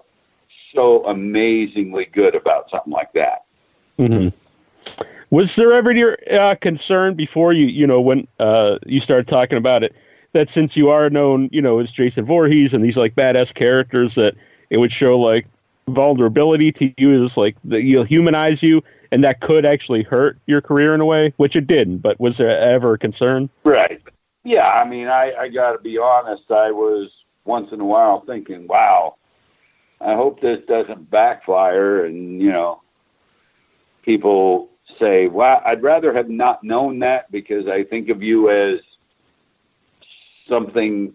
so amazingly good about something like that? hmm Was there ever your uh, concern before you, you know, when uh, you started talking about it, that since you are known, you know, as Jason Voorhees and these like badass characters, that it would show like vulnerability to you, as like that you'll humanize you, and that could actually hurt your career in a way, which it didn't. But was there ever a concern? Right. Yeah, I mean, I, I got to be honest. I was once in a while thinking, wow, I hope this doesn't backfire. And, you know, people say, well, I'd rather have not known that because I think of you as something,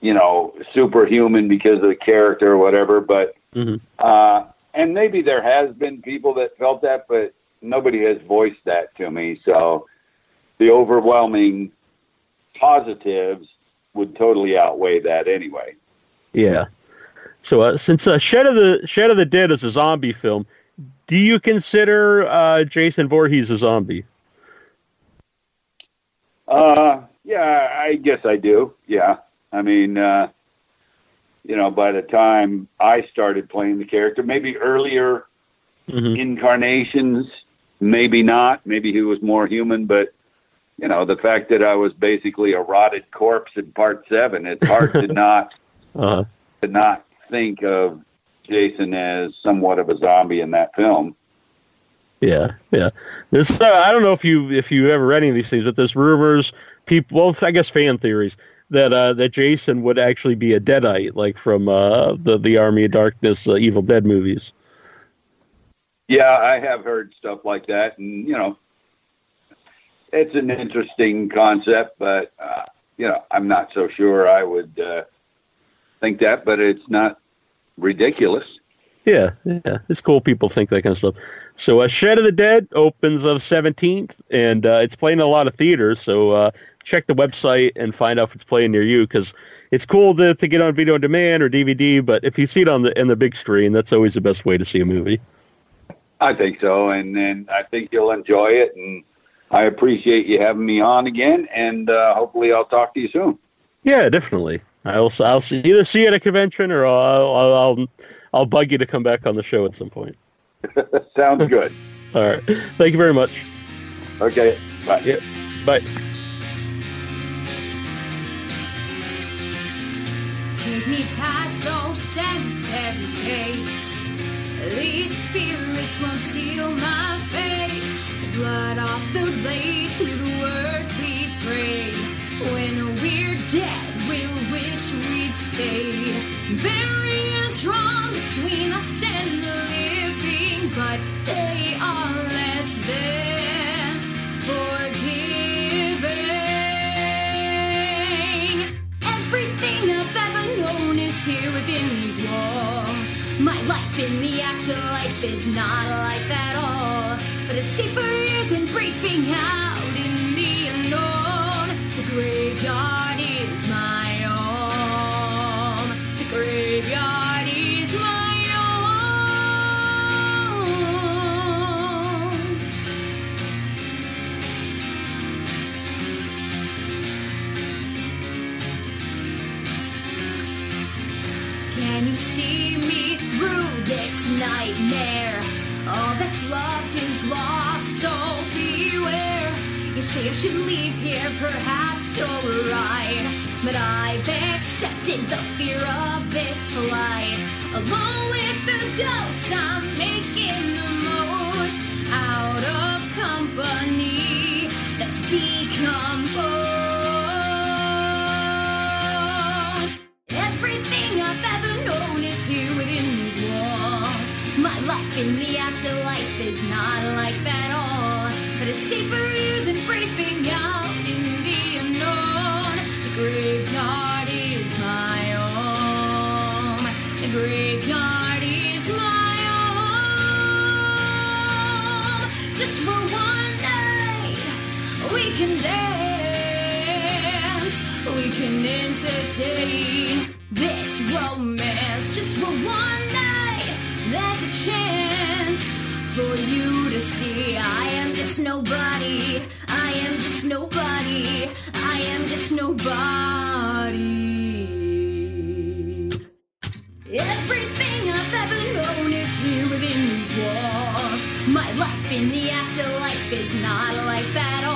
you know, superhuman because of the character or whatever. But, Mhm. uh, and maybe there has been people that felt that, but nobody has voiced that to me. So the overwhelming positives would totally outweigh that anyway. Yeah. So uh, since uh, Shed of the Shed of the Dead is a zombie film, do you consider uh, Jason Voorhees a zombie? Uh, yeah, I guess I do. Yeah. I mean, uh, you know, by the time I started playing the character, maybe earlier Mhm. incarnations, maybe not. Maybe he was more human, but you know, the fact that I was basically a rotted corpse in part seven, it's hard to not Uh, to not think of Jason as somewhat of a zombie in that film. yeah, yeah. There's uh, I don't know if you if you ever read any of these things, but there's rumors, people, well, I guess fan theories that uh, that Jason would actually be a Deadite, like from uh, the the Army of Darkness, uh, Evil Dead movies. Yeah, I have heard stuff like that, and you know, it's an interesting concept, but uh, you know, I'm not so sure I would uh, think that, but it's not ridiculous. Yeah, yeah, it's cool. People think that kind of stuff. So, uh, Shed of the Dead opens on seventeenth, and uh, it's playing in a lot of theaters. So, uh, check the website and find out if it's playing near you because it's cool to, to get on video on demand or DVD. But if you see it on the in the big screen, that's always the best way to see a movie. I think so, and and I think you'll enjoy it, and I appreciate you having me on again, and uh, hopefully I'll talk to you soon. Yeah, definitely. I'll I'll see, either see you at a convention or I'll, I'll I'll I'll bug you to come back on the show at some point. Sounds good. All right. Thank you very much. Okay, bye. Yeah. Bye. Take me past those cemetery gates. These spirits won't seal my fate. Blood off the blade to the words we pray. When we're dead, we'll wish we'd stay. Barriers drawn between us and the living, but they are less than forgiving. Everything I've ever known is here within these walls. My life in the afterlife is not a life at all. But it's safer than breathing out in the unknown. The graveyard graveyard is my home. Can you see me through this nightmare? All that's loved is lost, so. You say I should leave here, perhaps you're right. But I've accepted the fear of this flight. Along with the ghosts, I'm making the most out of company that's decomposed. Everything I've ever known is here within these walls. My life in the afterlife is not like that all. But it's safer here than can entertain this romance just for one night. There's a chance for you to see I am just nobody. I am just nobody. I am just nobody. Everything I've ever known is here within these walls. My life in the afterlife is not a life at all.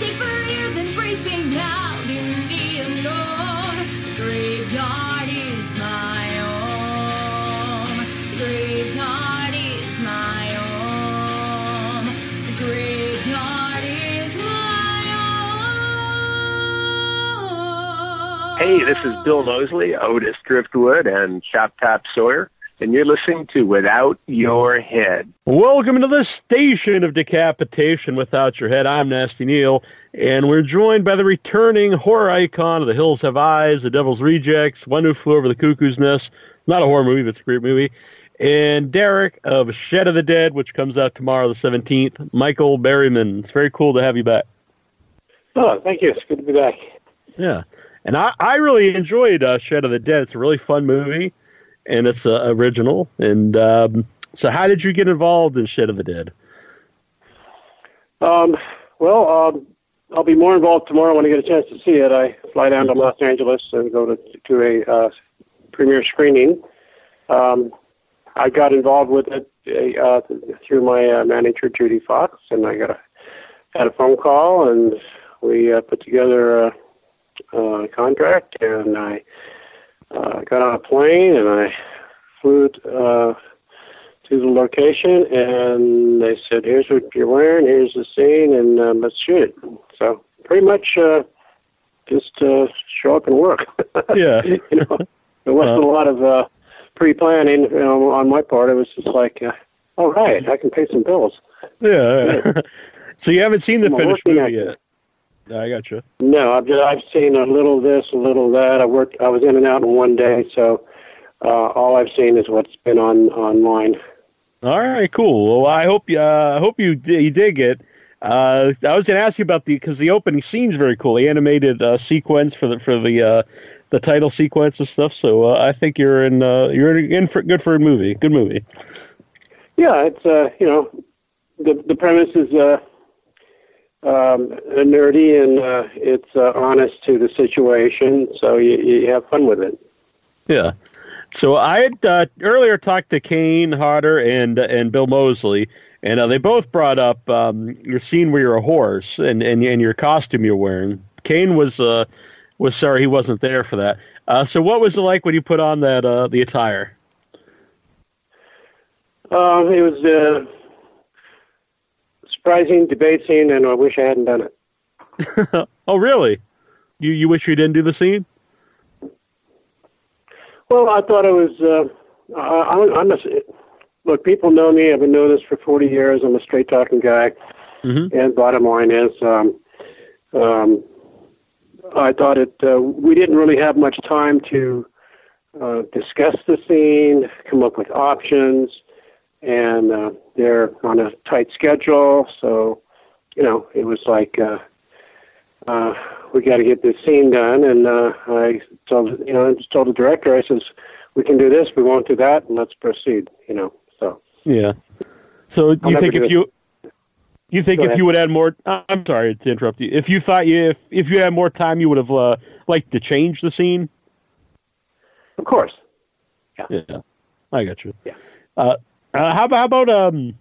Safer than breathing out in the unknown. Graveyard is my home. Graveyard is my home. Graveyard is my home. Hey, this is Bill Moseley, Otis Driftwood, and Chop Top Sawyer, and you're listening to Without Your Head. Welcome to the station of decapitation without your head. I'm Nasty Neil, and we're joined by the returning horror icon of The Hills Have Eyes, The Devil's Rejects, One Who Flew Over the Cuckoo's Nest. Not a horror movie, but it's a great movie. And Derek of Shed of the Dead, which comes out tomorrow, the 17th. Michael Berryman. It's very cool to have you back. Oh, thank you. It's good to be back. Yeah. And I, I really enjoyed uh, Shed of the Dead. It's a really fun movie, and it's uh, original. And um, so, how did you get involved in Shed of the Dead? Um, well, um, I'll be more involved tomorrow when I get a chance to see it. I fly down to Los Angeles and go to to a uh, premiere screening. Um, I got involved with it uh, through my uh, manager Judy Fox, and I got a had a phone call, and we uh, put together a, a contract, and I uh, got on a plane, and I flew uh, to the location, and they said, "Here's what you're wearing. Here's the scene, and um, let's shoot it." So pretty much uh, just uh, show up and work. Yeah. you know, there wasn't a lot of uh, pre-planning you know, on my part. It was just like, uh, "All right, I can pay some bills." Yeah. so, you haven't seen the I'm finished movie yet? I got you. No, I've just, I've seen a little this, a little that. I worked. I was in and out in one day, so uh, all I've seen is what's been on online. All right, cool. Well, I hope you. Uh, I hope you di- you dig it. Uh, I was going to ask you about the because the opening scene's very cool. The animated uh, sequence for the for the uh, the title sequence and stuff. So uh, I think you're in uh, you're in for good for a movie. Good movie. Yeah, it's uh, you know, the the premise is uh, um, nerdy and uh, it's uh, honest to the situation, so you, you have fun with it. Yeah. So I had uh, earlier talked to Kane Hodder and and Bill Moseley, and uh, they both brought up um, your scene where you're a horse and, and and your costume you're wearing. Kane was uh, was sorry he wasn't there for that. Uh, so what was it like when you put on that uh, the attire? Um, it was uh, surprising debate scene, and I wish I hadn't done it. oh really? You you wish you didn't do the scene? Well, I thought it was. Uh, I, I'm, I'm a, look. People know me. I've been doing this for 40 years. I'm a straight talking guy. Mm-hmm. And bottom line is, um, um, I thought it. Uh, we didn't really have much time to uh, discuss the scene, come up with options, and uh, they're on a tight schedule. So, you know, it was like. Uh, uh, we got to get this scene done. And uh, I told, you know, I just told the director, I says, we can do this, we won't do that, and let's proceed. You know, so Yeah. So you think if it. you you think Go if ahead. you would add more I'm sorry to interrupt you. If you thought you if if you had more time you would have uh, liked to change the scene? of course, Yeah. I got you. Yeah. Uh, uh, how how about um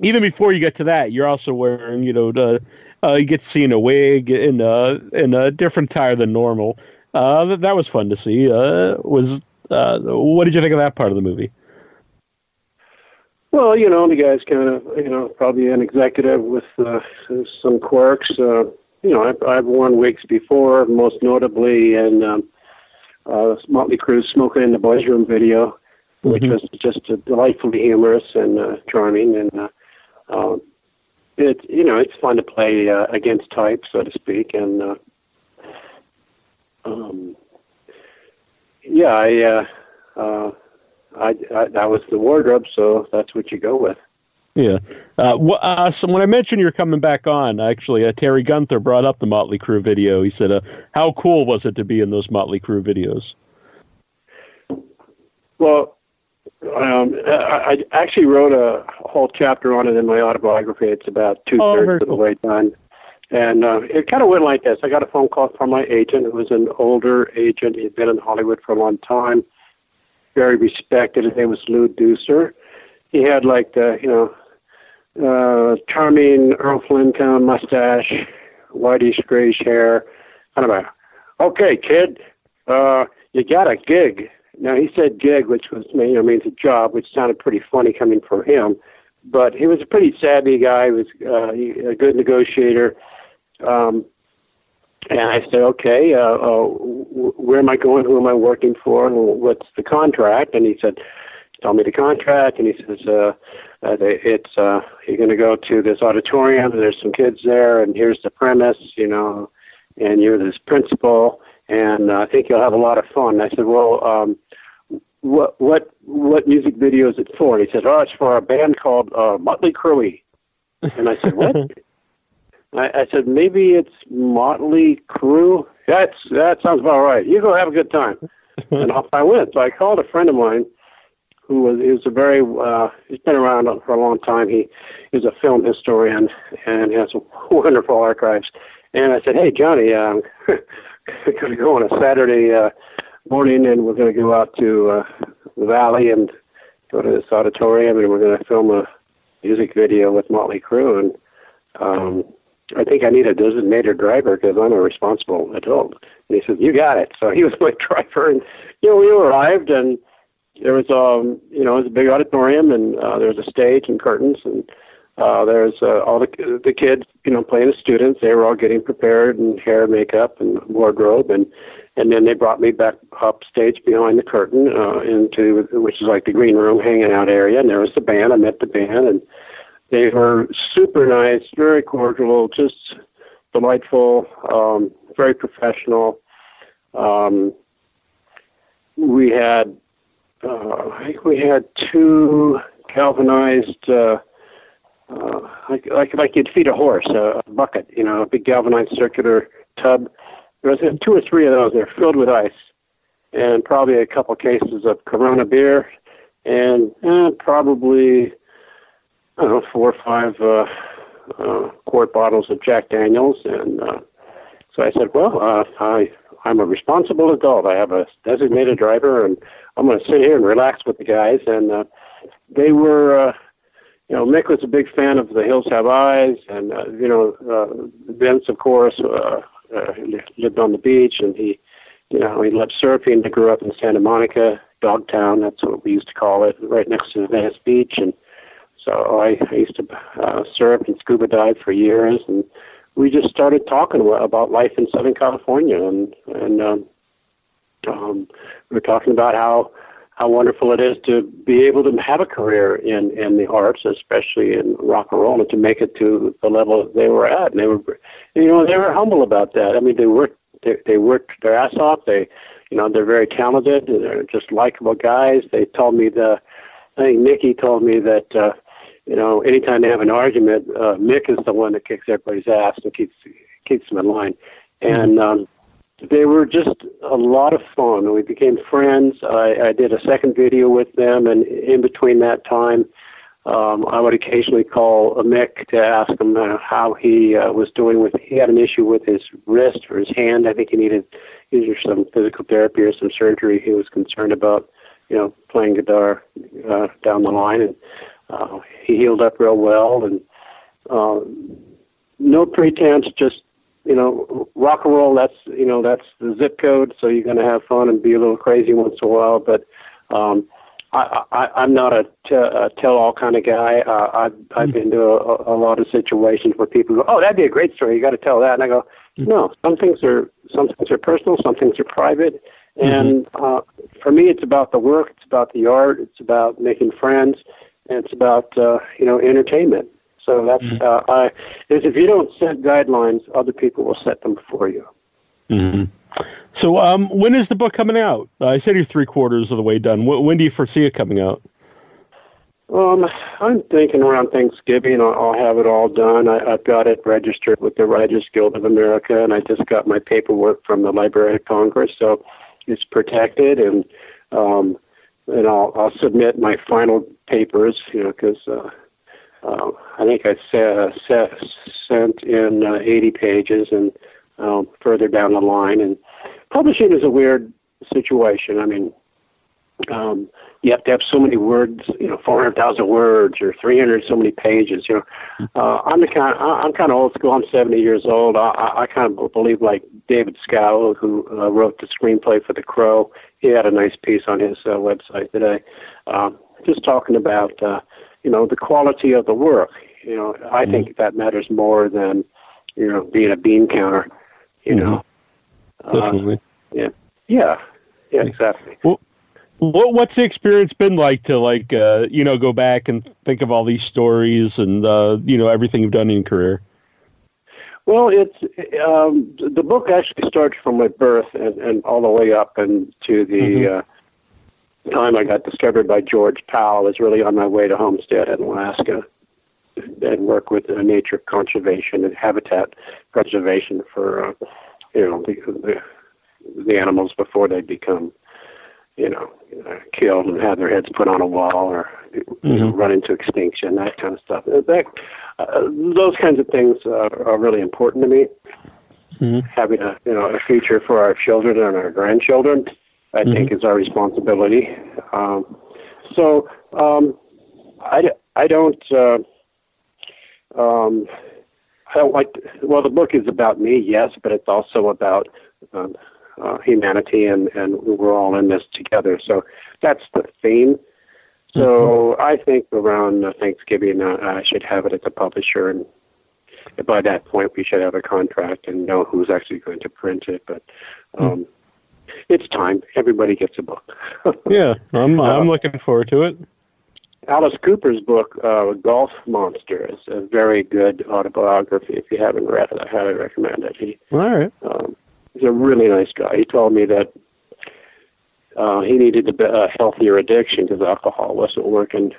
even before you get to that, you're also wearing, you know, the uh, you get to see in a wig in uh in a different attire than normal. Uh, that, that was fun to see. Uh, was uh, what did you think of that part of the movie? Well, you know, the guy's kind of, you know, probably an executive with uh, some quirks. Uh, you know, I've, I've worn wigs before, most notably in um, uh, Motley Crue's "Smoking in the Boys' Room" video, which Mhm. was just delightfully humorous and uh, charming. And uh, um, it, you know, it's fun to play uh, against type, so to speak. And uh, um, yeah, I. Uh, uh, I, I that was the wardrobe, so that's what you go with. Yeah. Uh, uh, so when I mentioned you're coming back on, actually, uh, Terry Gunther brought up the Motley Crue video. He said, uh, "How cool was it to be in those Motley Crue videos?" Well, um, I, I actually wrote a whole chapter on it in my autobiography. It's about two thirds very of the way done. And uh, it kind of went like this. I got a phone call from my agent. It was an older agent. He'd been in Hollywood for a long time, very respected. His name was Lou Deucer. He had like the, you know, uh, charming Errol Flynn kind of mustache, whitish grayish hair. Kind of a, okay, kid, uh, you got a gig. Now he said gig, which was you know means a job, which sounded pretty funny coming from him. But he was a pretty savvy guy. He was uh, he, a good negotiator. Um, and I said, okay, uh, uh, where am I going? Who am I working for? And what's the contract? And he said, tell me the contract. And he says, uh, uh, it's uh, you're going to go to this auditorium. There's some kids there, and here's the premise, you know, and you're this principal, and uh, I think you'll have a lot of fun. And I said, well, um, what what what music video is it for? And he said, oh, it's for a band called uh, Motley Crue. And I said, what? I, I said, maybe it's Motley Crue. That's that sounds about right. You go have a good time. and off I went. So I called a friend of mine who was he was a very uh, he's been around for a long time. He is a film historian and has wonderful archives. And I said, hey Johnny, um, going to go on a Saturday uh, morning, and we're going to go out to uh, the valley and go to this auditorium, and we're going to film a music video with Motley Crue. And um, I think I need a designated driver because I'm a responsible adult. And he said, "You got it." So he was my driver, and you know, we arrived, and there was um, you know, it was a big auditorium, and uh, there was a stage and curtains, and uh, there's uh, all the the kids, you know, playing the students. They were all getting prepared, and hair, makeup, and wardrobe, and and then they brought me back up stage behind the curtain uh, into which is like the green room hanging out area, and there was the band. I met the band, and they were super nice, very cordial, just delightful, um, very professional. Um, we had, uh, I think we had two galvanized, uh, uh, like, like like you'd feed a horse, a bucket, you know, a big galvanized circular tub. There was two or three of those. They're filled with ice, and probably a couple cases of Corona beer, and eh, probably I don't know, four or five uh, uh, quart bottles of Jack Daniels, and uh, so I said, "Well, uh, I I'm a responsible adult. I have a designated driver, and I'm going to sit here and relax with the guys." And uh, they were, uh, you know, Mick was a big fan of The Hills Have Eyes, and uh, you know, uh, Vince, of course, uh, uh, lived on the beach, and he, you know, he loved surfing. He grew up in Santa Monica, Dogtown. That's what we used to call it, right next to Venice Beach, and so I, I used to uh, surf and scuba dive for years, and we just started talking about life in Southern California, and and um, um, we were talking about how how wonderful it is to be able to have a career in in the arts, especially in rock and roll, and to make it to the level they were at. And they were, you know, they were humble about that. I mean, they worked they, they worked their ass off. They, you know, they're very talented. They're just likable guys. They told me the, I think Nikki told me that. Uh, you know, anytime they have an argument, uh, Mick is the one that kicks everybody's ass and keeps keeps them in line. And um, they were just a lot of fun. And we became friends. I, I did a second video with them, and in between that time, um, I would occasionally call Mick to ask him uh, how he uh, was doing with. He had an issue with his wrist or his hand. I think he needed either some physical therapy or some surgery. He was concerned about, you know, playing guitar uh, down the line and uh, he healed up real well, and uh, no pretense, just you know, rock and roll. That's you know, that's the zip code. So you're going to have fun and be a little crazy once in a while. But um, I, I, I'm not a, t- a tell-all kind of guy. Uh, I've I've been to a, a lot of situations where people go, "Oh, that'd be a great story. You got to tell that," and I go, "No, some things are some things are personal, some things are private." And uh, for me, it's about the work, it's about the art, it's about making friends, and it's about uh, you know entertainment. So that's uh, I is if you don't set guidelines, other people will set them for you. hmm So, um, when is the book coming out? Uh, I said you're three quarters of the way done. Wh- when do you foresee it coming out? Um, I'm thinking around Thanksgiving I'll, I'll have it all done. I, I've got it registered with the Writers Guild of America, and I just got my paperwork from the Library of Congress, so it's protected, and um, and I'll I'll submit my final papers, you know, because uh, uh, I think I sent in uh, 80 pages, and um, further down the line, and publishing is a weird situation. I mean. Um, you have to have so many words, you know, 400,000 words or 300 so many pages. You know, uh, I'm the kind, I'm kind of old school. I'm 70 years old. I, I, I kind of believe like David Schow, who uh, wrote the screenplay for The Crow. He had a nice piece on his uh, website today, um, just talking about, uh, you know, the quality of the work. You know, I mm-hmm. think that matters more than, you know, being a bean counter. You mm-hmm. know, definitely. Uh, yeah, yeah, yeah, exactly. Well, what what's the experience been like to like uh, you know go back and think of all these stories and uh, you know everything you've done in your career? Well, it's um, the book actually starts from my birth and, and all the way up and to the mm-hmm. uh, time I got discovered by George Pal. I was really on my way to Homestead in Alaska and work with uh, nature conservation and habitat preservation for uh, you know the, the the animals before they become you know, uh, killed and have their heads put on a wall or mm-hmm. run into extinction, that kind of stuff. That, uh, those kinds of things uh, are really important to me. Mm-hmm. Having a you know a future for our children and our grandchildren, I mm-hmm. think, is our responsibility. Um, so um, I, I don't uh, um, I don't like. well, the book is about me, yes, but it's also about um, uh, humanity, and and we're all in this together. So that's the theme. So mm-hmm. I think around Thanksgiving, uh, I should have it at the publisher, and by that point, we should have a contract and know who's actually going to print it. But hmm. um, mm. It's time. Everybody gets a book. yeah, I'm I'm looking forward to it. Alice Cooper's book, uh, Golf Monster, is a very good autobiography. If you haven't read it, I highly recommend it. He, All right. Um, he's a really nice guy. He told me that uh, he needed a, a healthier addiction because alcohol wasn't working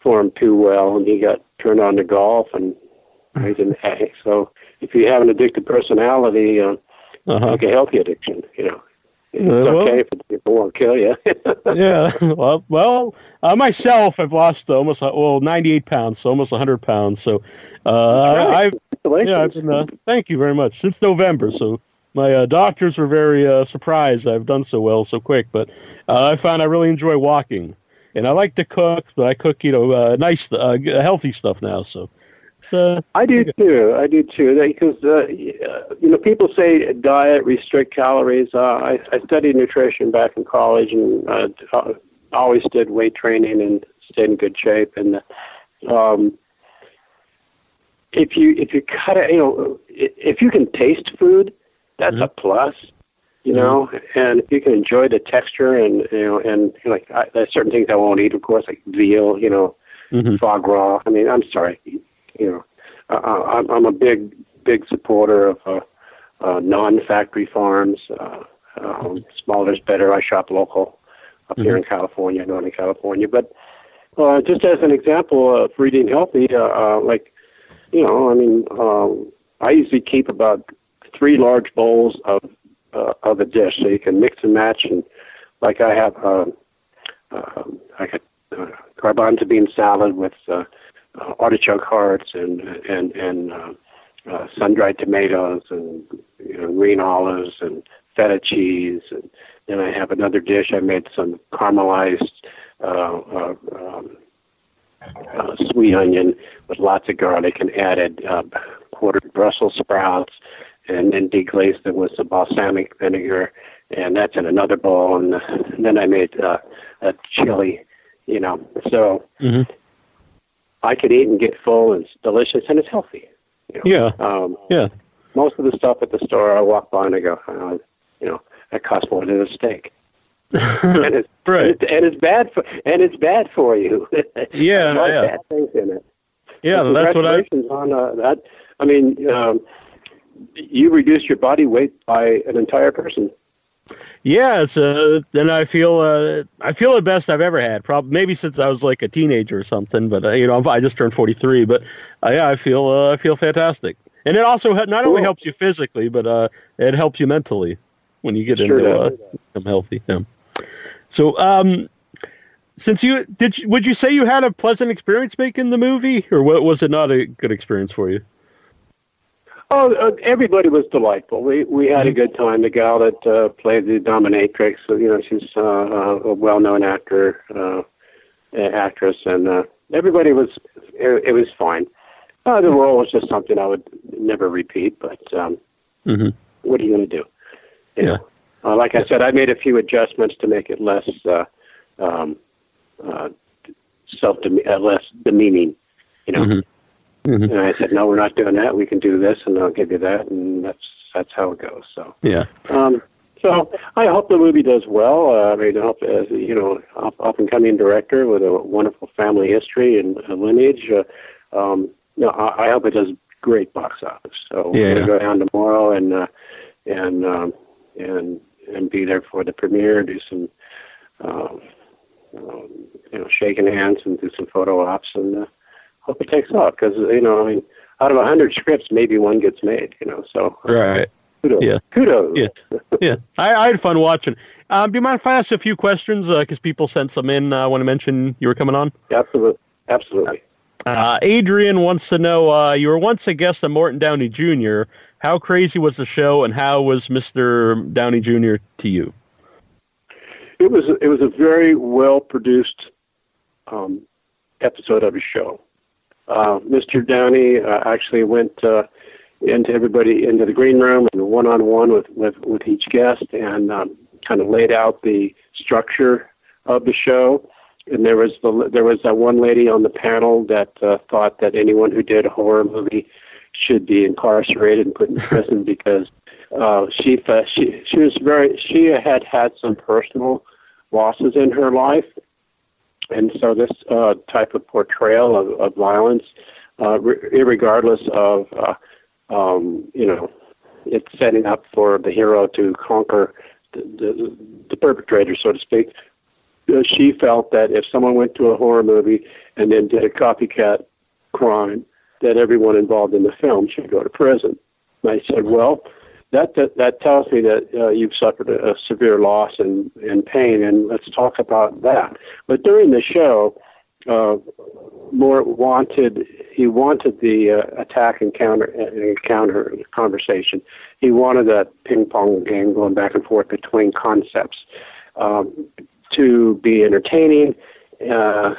for him too well, and he got turned on to golf, and he's in So if you have an addicted personality, uh, uh-huh. like a healthy addiction, you know. It's well, okay if it won't kill you. yeah. Well, well, uh, myself, I've lost almost uh, well 98 pounds, so almost 100 pounds. So, uh, right. I've yeah, I've been. Uh, thank you very much since November. So my uh, doctors were very uh, surprised I've done so well so quick. But uh, I found I really enjoy walking, and I like to cook. But I cook, you know, uh, nice, uh, healthy stuff now. So. Uh, I do too. I do too. Because uh, you know, people say diet, restrict calories. I, I studied nutrition back in college, and always did weight training and stayed in good shape. And um, if you if you cut it, you know, if you can taste food, that's mm-hmm. a plus you mm-hmm. know and if you can enjoy the texture and you know and you know, like I, there's certain things i won't eat of course like veal you know mm-hmm. foie gras i mean i'm sorry you know uh, i'm i'm a big big supporter of uh, uh non-factory farms uh um smaller is better i shop local up mm-hmm. here in california northern california but uh just as an example of eating healthy uh, uh like you know i mean um i usually keep about three large bowls of uh, of a dish, so you can mix and match. And like I have, uh, uh, I got uh, garbanzo bean salad with uh, artichoke hearts and and and uh, uh, sun dried tomatoes and you know, green olives and feta cheese. And then I have another dish. I made some caramelized. Uh, uh, um, uh, sweet onion with lots of garlic and added uh, quartered Brussels sprouts and then deglazed them with some balsamic vinegar, and that's in another bowl. And, then I made uh, a chili, you know. So mm-hmm. I could eat and get full, and it's delicious, and it's healthy. You know? Yeah. Um, yeah. Most of the stuff at the store, I walk by and I go, uh, you know, that costs more than a steak. and it's right. and it's, and it's bad for and it's bad for you. yeah, yeah. bad things in it. Yeah, that's what I. on uh, that. I mean, um, you reduce your body weight by an entire person. Yeah, it's uh, and I feel uh, I feel the best I've ever had. Probably maybe since I was like a teenager or something. But uh, you know, I just turned forty three. But uh, yeah, I feel uh, I feel fantastic. And it also not only Cool. helps you physically, but uh, it helps you mentally when you get Sure into uh, become healthy. Yeah. So, um, since you did, you, would you say you had a pleasant experience making the movie, or was it not a good experience for you? Oh, uh, everybody was delightful. We we had a good time. The gal that uh, played the dominatrix, uh, you know, she's uh, uh, a well-known actor, uh, actress, and uh, everybody was. It, it was fine. Uh, the role was just something I would never repeat, but um, Mhm. what are you going to do? You Yeah. know, uh, like I said, I made a few adjustments to make it less uh, um, uh, self uh, less demeaning. You know. Mhm. Mhm. And I said, no, we're not doing that. We can do this, and I'll give you that, and that's that's how it goes. So, Yeah. um, so I hope the movie does well. Uh, I mean, I hope as you know, up, up and coming director with a wonderful family history and uh, lineage. Uh, um, no, I, I hope it does great box office. So Yeah. we're gonna go down tomorrow and uh, and um, and and be there for the premiere. Do some. Um, um, you know, shaking hands and do some photo ops, and uh, hope it takes off. Because you know, I mean, out of a hundred scripts, maybe one gets made. You know, so Right. kudos. Yeah. Kudos. Yeah. Yeah. I, I had fun watching. Um, do you mind if I ask a few questions? Because people sent some in. I want to mention you were coming on. Absolutely. Absolutely. Uh, Adrian wants to know uh, you were once a guest of Morton Downey Jr. How crazy was the show, and how was Mr. Downey Jr. to you? It was it was a very well produced um, episode of a show. Uh, Mr. Downey uh, actually went uh, into everybody into the green room and one on one with with with each guest and um, kind of laid out the structure of the show. And there was the there was that one lady on the panel that uh, thought that anyone who did a horror movie should be incarcerated and put in prison because uh, she she she was very she had had some personal losses in her life, and so this uh, type of portrayal of, of violence, uh, re- regardless of uh, um, you know, it's setting up for the hero to conquer the, the, the perpetrator, so to speak. Uh, she felt that if someone went to a horror movie and then did a copycat crime, that everyone involved in the film should go to prison. And I said, well, that that, that tells me that uh, you've suffered a, a severe loss and, and pain, and let's talk about that. But during the show, uh, wanted he wanted the uh, attack and counter and counter conversation. He wanted that ping pong game going back and forth between concepts um, to be entertaining. Uh,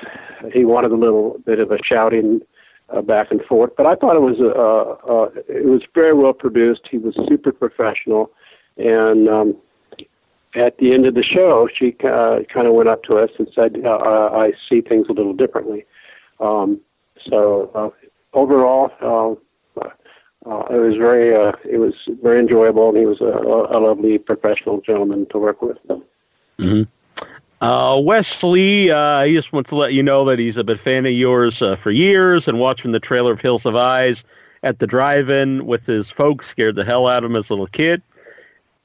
he wanted a little bit of a shouting uh, back and forth, but I thought it was uh, uh, it was very well produced. He was super professional, and um, at the end of the show, she uh, kind of went up to us and said, uh, "I see things a little differently." Um, so uh, overall, uh, uh, it was very uh, it was very enjoyable, and he was a, a lovely professional gentleman to work with. Uh, Wesley, uh, he just wants to let you know that he's a big fan of yours uh, for years and watching the trailer of Hills Have Eyes at the drive-in with his folks scared the hell out of him as a little kid.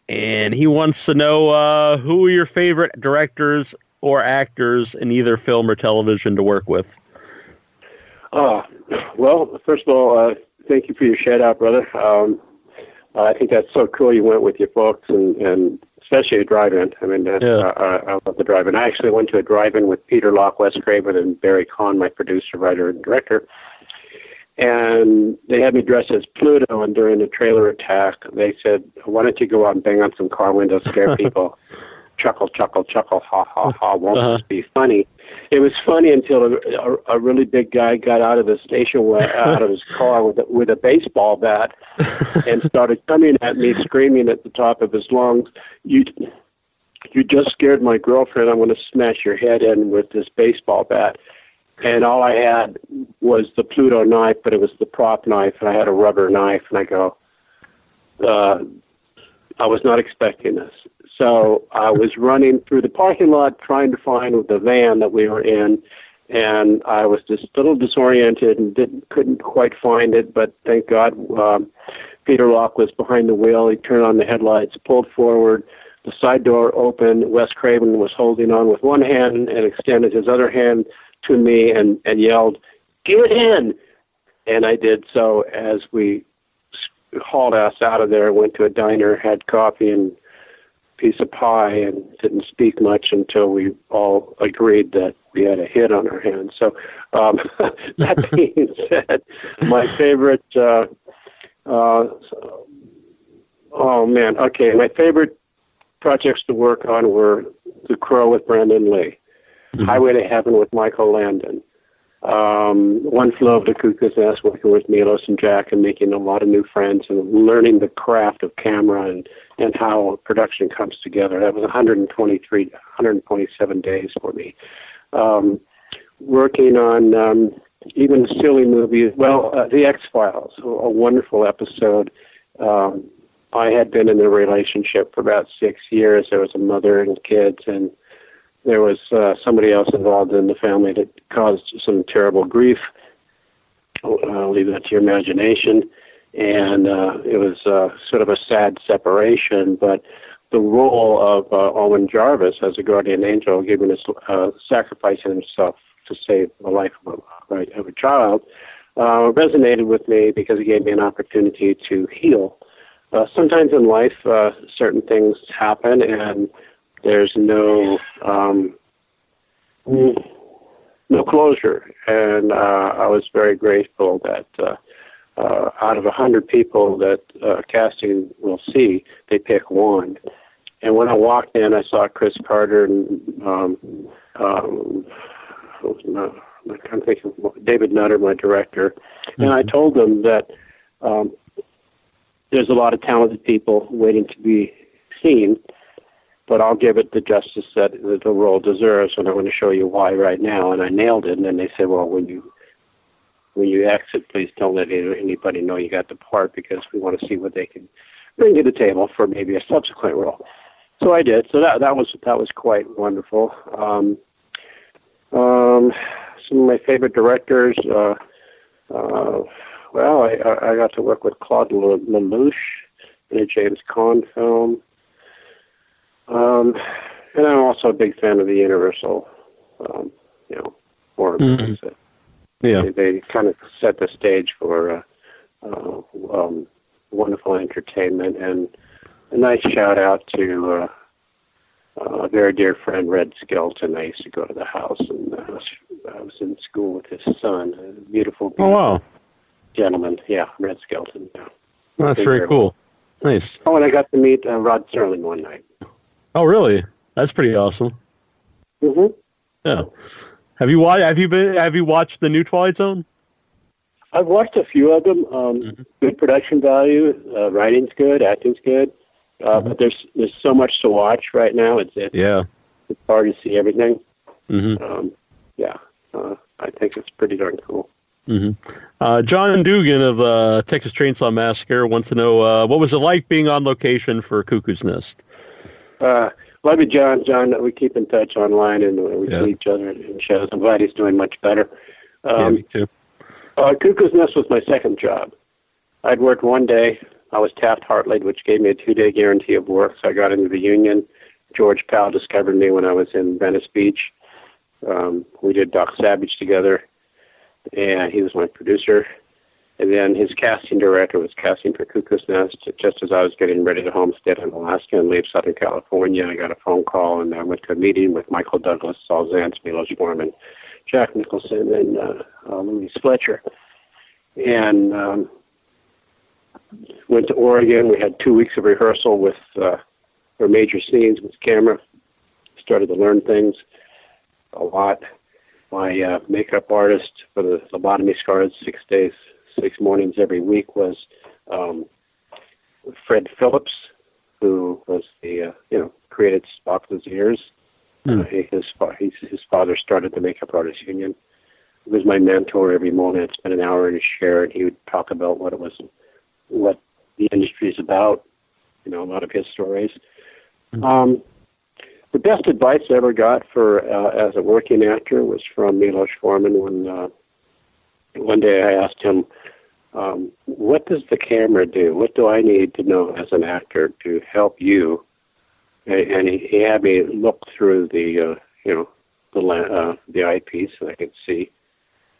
And he wants to know uh, who are your favorite directors or actors in either film or television to work with. Uh, well, first of all, uh, thank you for your shout out, brother. Um, I think that's so cool. You went with your folks and, and especially a drive-in. I mean, that's, Yeah. uh, I, I love the drive-in. I actually went to a drive-in with Peter Locke, Wes Craven, and Barry Kahn, my producer, writer, and director. And they had me dressed as Pluto, and during the trailer attack, they said, why don't you go out and bang on some car windows, scare people? chuckle, chuckle, chuckle, ha, ha, ha, won't Uh-huh. this be funny? It was funny until a, a, a really big guy got out of the station, wa- out of his car with a, with a baseball bat and started coming at me, screaming at the top of his lungs, "You, you just scared my girlfriend. I'm going to smash your head in with this baseball bat." And all I had was the Pluto knife, but it was the prop knife, and I had a rubber knife. And I go, uh, I was not expecting this. So I was running through the parking lot trying to find the van that we were in, and I was just a little disoriented and didn't couldn't quite find it. But thank God, um, Peter Locke was behind the wheel. He turned on the headlights, pulled forward, the side door opened. Wes Craven was holding on with one hand and extended his other hand to me and, and yelled, Get in! And I did so as we hauled us out of there, went to a diner, had coffee and piece of pie, and didn't speak much until we all agreed that we had a hit on our hands. So, um, that being said, my favorite. Uh, uh, oh man, okay, my favorite projects to work on were The Crow with Brandon Lee, mm-hmm. Highway to Heaven with Michael Landon, um, One Flew Over the Cuckoo's Nest working with Milos and Jack and making a lot of new friends and learning the craft of camera and, and how production comes together. That was 123, 127 days for me. Um, working on um, even silly movies, well, uh, The X Files, a wonderful episode. Um, I had been in a relationship for about six years. There was a mother and kids, and there was uh, somebody else involved in the family that caused some terrible grief. I'll leave that to your imagination. And uh, it was uh, sort of a sad separation, but the role of uh, Owen Jarvis as a guardian angel, giving his, uh, sacrificing himself to save the life of a, of a child, uh, resonated with me because it gave me an opportunity to heal. Uh, sometimes in life, uh, certain things happen, and there's no um, no closure, and uh, I was very grateful that uh, uh, out of a hundred people that uh, casting will see, they pick one. And when I walked in, I saw Chris Carter and um, um, I'm thinking David Nutter, my director, mm-hmm. and I mm-hmm. told them that um, there's a lot of talented people waiting to be seen but I'll give it the justice that the role deserves, and I'm going to show you why right now. And I nailed it. And then they said, well, when you when you exit, please don't let anybody know you got the part because we want to see what they can bring to the table for maybe a subsequent role. So I did. So that that was that was quite wonderful. Um, um, some of my favorite directors. Uh, uh, well, I, I got to work with Claude Lelouch in a James Caan film. Um, and I'm also a big fan of the Universal, um, you know, horror mm-hmm. movies. Yeah, they, they, kind of set the stage for uh, uh, um, wonderful entertainment, and a nice shout out to uh, a very dear friend, Red Skelton. I used to go to the house, and I was, I was in school with his son, a beautiful, beautiful oh wow, gentleman. Yeah, Red Skelton. Yeah. That's very cool. Nice. Oh, and I got to meet uh, Rod Serling one night. Oh, really? That's pretty awesome. Mhm. Yeah. Have you watched? Have you been? Have you watched the new Twilight Zone? I've watched a few of them. Um, mm-hmm. Good production value. Uh, writing's good. Acting's good. Uh, mm-hmm. But there's there's so much to watch right now. It's, it's yeah. It's hard to see everything. Mm-hmm. Um, yeah. Uh, I think it's pretty darn cool. Mm-hmm. Uh, John Dugan of uh, Texas Chainsaw Massacre wants to know uh, what was it like being on location for Cuckoo's Nest. Uh, love you, John. John, we keep in touch online and we yeah. see each other in shows. I'm glad he's doing much better. Um, yeah, me too. Uh, Cuckoo's Nest was my second job. I'd worked one day. I was Taft Hartley, which gave me a two-day guarantee of work, so I got into the union. George Pal discovered me when I was in Venice Beach. Um, we did Doc Savage together, and he was my producer. And then his casting director was casting for Cuckoo's Nest just as I was getting ready to homestead in Alaska and leave Southern California. I got a phone call and I went to a meeting with Michael Douglas, Saul Zaentz, Milos Forman, Jack Nicholson, and uh, uh, Louise Fletcher. And um, went to Oregon. We had two weeks of rehearsal with uh, our major scenes with camera. Started to learn things a lot. My uh, makeup artist for the lobotomy scars, six days six mornings every week was um, Fred Phillips, who was the uh, you know created Spock's ears. Mm. Uh, his, his his father started the Makeup Artists Union. He was my mentor every morning. I'd spend an hour in his chair, and he would talk about what it was, what the industry is about. You know, a lot of his stories. Mm. Um, the best advice I ever got for uh, as a working actor was from Milos Forman when uh, one day I asked him, um, what does the camera do? What do I need to know as an actor to help you and he, he had me look through the uh, you know the uh, the eyepiece, and I could see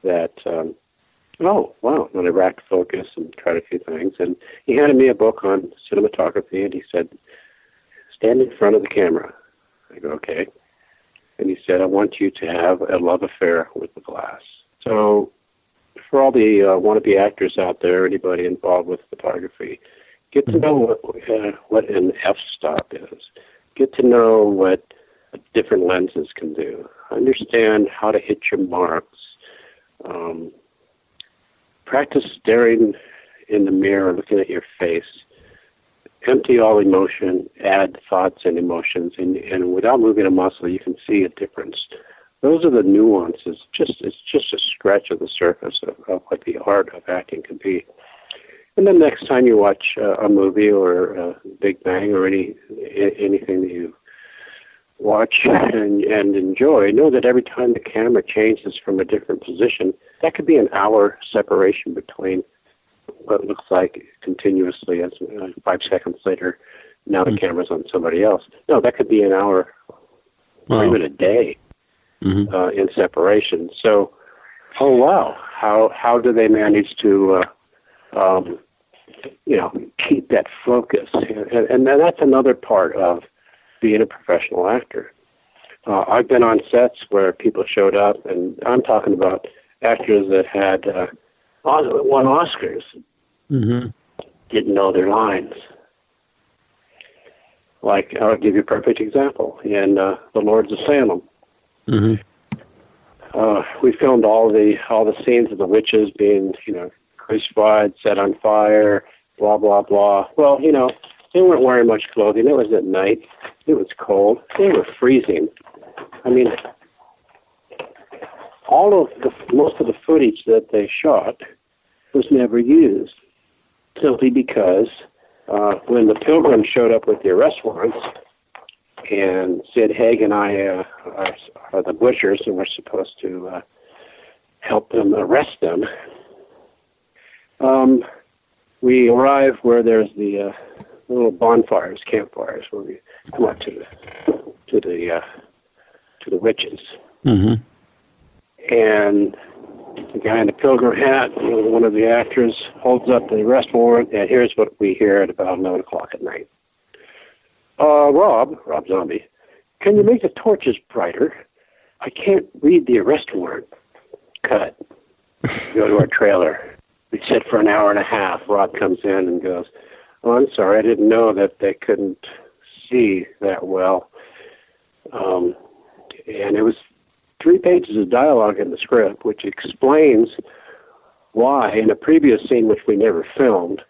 that. Um, oh wow! And I racked focus and tried a few things, and he handed me a book on cinematography, and he said, "Stand in front of the camera." I go, "Okay." And he said, "I want you to have a love affair with the glass." So, for all the uh, wannabe actors out there, anybody involved with photography, get to know what uh, what an f-stop is. Get to know what different lenses can do. Understand how to hit your marks. Um, practice staring in the mirror, looking at your face. Empty all emotion, add thoughts and emotions, and, and without moving a muscle, you can see a difference. Those are the nuances. Just it's just a scratch of the surface of, of what the art of acting can be. And then next time you watch uh, a movie or uh, Big Bang or any anything that you watch and, and enjoy, know that every time the camera changes from a different position, that could be an hour separation between what looks like continuously as uh, five seconds later, now the mm-hmm. camera's on somebody else. No, that could be an hour wow. or even a day mm-hmm. uh, in separation. So, oh wow, how how do they manage to, uh, um, you know, keep that focus? And, and that's another part of being a professional actor. Uh, I've been on sets where people showed up, and I'm talking about actors that had uh, won Oscars, mm-hmm. didn't know their lines. Like I'll give you a perfect example in uh, The Lords of Salem. Mm-hmm. Uh, we filmed all the all the scenes of the witches being, you know, crucified, set on fire, blah blah blah. Well, you know, they weren't wearing much clothing. It was at night. It was cold. They were freezing. I mean, all of the most of the footage that they shot was never used, simply because uh, when the pilgrims showed up with the arrest warrants, and Sid Haig and I uh, are, are, the butchers, and we're supposed to uh, help them arrest them. Um, we arrive where there's the uh, little bonfires, campfires, where we come up to the to the uh, to the witches. Mm-hmm. And the guy in the pilgrim hat, one of the actors, holds up the arrest warrant, and here's what we hear at about 11 o'clock at night. Uh, Rob, Rob Zombie, can you make the torches brighter? I can't read the arrest warrant. Cut. Go to our trailer. We sit for an hour and a half. Rob comes in and goes, Oh, I'm sorry. I didn't know that they couldn't see that well. Um, and it was three pages of dialogue in the script, which explains why, in a previous scene which we never filmed,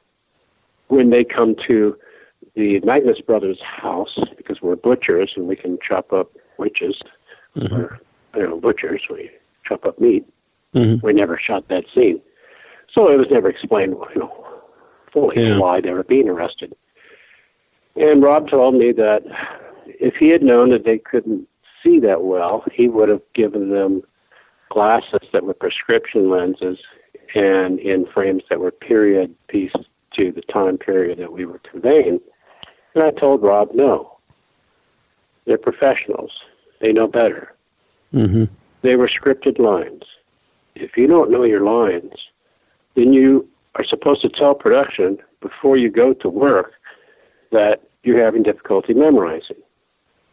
when they come to the Magnus brothers' house, because we're butchers and we can chop up witches, mm-hmm. or you know, butchers, we chop up meat. Mm-hmm. We never shot that scene, so it was never explained. You know, fully yeah. why they were being arrested. And Rob told me that if he had known that they couldn't see that well, he would have given them glasses that were prescription lenses and in frames that were period piece to the time period that we were conveying. And I told Rob, no. They're professionals. They know better. Mm-hmm. They were scripted lines. If you don't know your lines, then you are supposed to tell production before you go to work that you're having difficulty memorizing.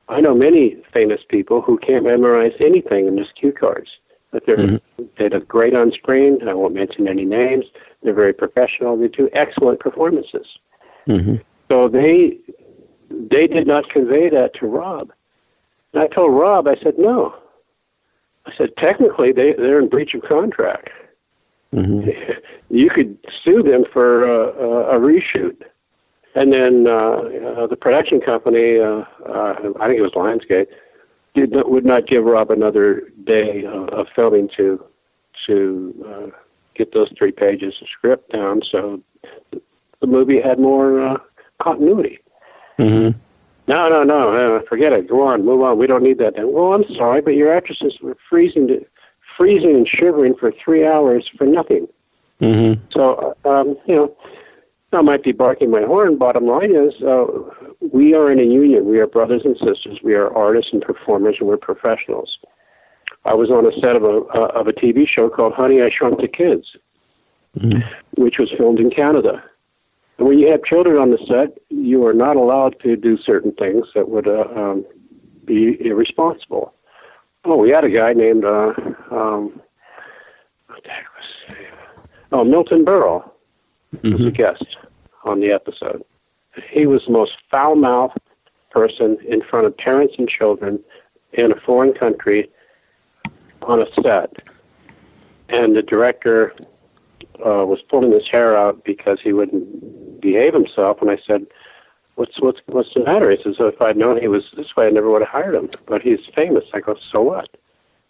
I know many famous people who can't memorize anything in just cue cards. But they're mm-hmm. they look great on screen. I won't mention any names. They're very professional. They do excellent performances. Mm-hmm. So they they did not convey that to Rob. And I told Rob, I said no. I said technically they they're in breach of contract. Mm-hmm. You could sue them for uh, a reshoot. And then uh, uh, the production company, uh, uh, I think it was Lionsgate, did not, would not give Rob another day uh, of filming to to uh, get those three pages of script down. So the movie had more uh, continuity. Mm-hmm. No, no, no, uh, forget it. Go on, move on. We don't need that. Then. Well, I'm sorry, but your actresses were freezing to freezing and shivering for three hours for nothing. Mm-hmm. So, um, you know, I might be barking my horn. Bottom line is, uh, we are in a union. We are brothers and sisters. We are artists and performers, and we're professionals. I was on a set of a uh, of a TV show called Honey, I Shrunk the Kids, which was filmed in Canada. When you have children on the set, you are not allowed to do certain things that would uh, um, be irresponsible. Oh, we had a guy named uh, um, what the heck was oh Milton Berle was a guest on the episode. He was the most foul-mouthed person in front of parents and children in a foreign country on a set, and the director uh, was pulling his hair out because he wouldn't behave himself. And I said, "What's what's what's the matter?" He says, oh, "If I'd known he was this way, I never would have hired him. But he's famous." I go, "So what?"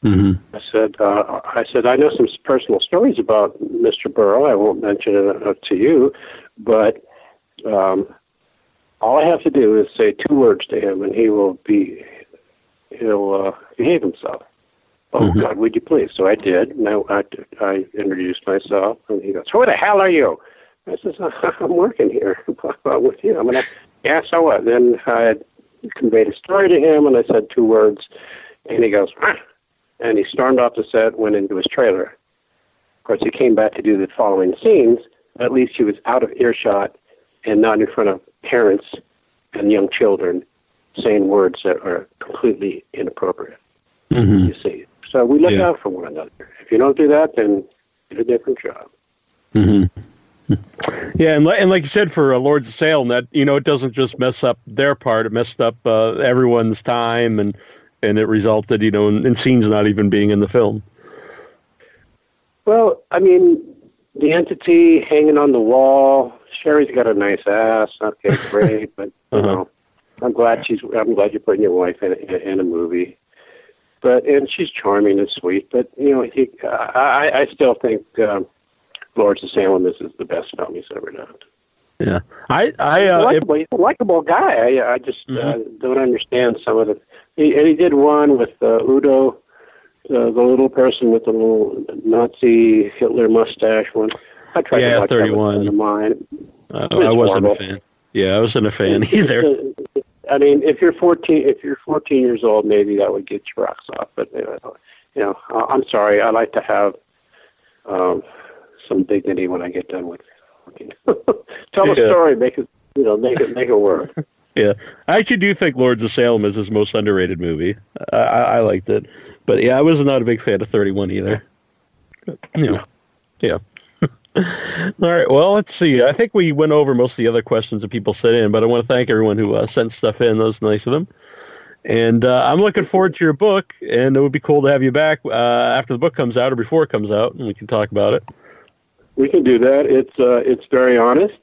Mm-hmm. I said, uh, "I said I know some personal stories about Mr. Berle. I won't mention it uh, to you, but um, all I have to do is say two words to him, and he will be he'll uh, behave himself." Oh Mhm. God, would you please? So I did. And I, I, I introduced myself, and he goes, "Who the hell are you?" I says, "I'm working here with you." I'm gonna, yeah. So what? Then I conveyed a story to him, and I said two words, and he goes, "Ah," and he stormed off the set, went into his trailer. Of course, he came back to do the following scenes. At least he was out of earshot and not in front of parents and young children saying words that are completely inappropriate. Mm-hmm. You see. So we look Yeah. out for one another. If you don't do that, then do a different job. hmm Yeah, and, and like you said, for uh, Lords of Salem, that you know, it doesn't just mess up their part; it messed up uh, everyone's time, and and it resulted, you know, in, in scenes not even being in the film. Well, I mean, the entity hanging on the wall. Sheri's got a nice ass. Okay, great, but you Uh-huh. know, I'm glad she's. I'm glad you're putting your wife in, in, in a movie. But and she's charming and sweet. But you know, he, I, I still think um, Lords of Salem is, is the best film he's ever done. Yeah, I, I, He's a uh, likable, he's a likable guy. I, I just uh, Mhm. don't understand some of the. He, and he did one with uh, Udo, uh, the little person with the little Nazi Hitler mustache one. I tried Yeah, to watch 31. that mine. uh, I wasn't a fan. Yeah, I wasn't a fan either. I mean, if you're 14, if you're 14 years old, maybe that would get your rocks off. But uh, you know, I'm sorry. I like to have um, some dignity when I get done with. Tell a Yeah. story. Make it. You know, make it make it work. Yeah, I actually do think Lords of Salem is his most underrated movie. I, I, I liked it, but yeah, I was not a big fan of Thirty One either. Yeah, yeah. All right. Well, let's see. I think we went over most of the other questions that people sent in, but I want to thank everyone who uh, sent stuff in. That was nice of them. And uh, I'm looking forward to your book, and it would be cool to have you back uh, after the book comes out or before it comes out, and we can talk about it. We can do that. It's uh, it's very honest.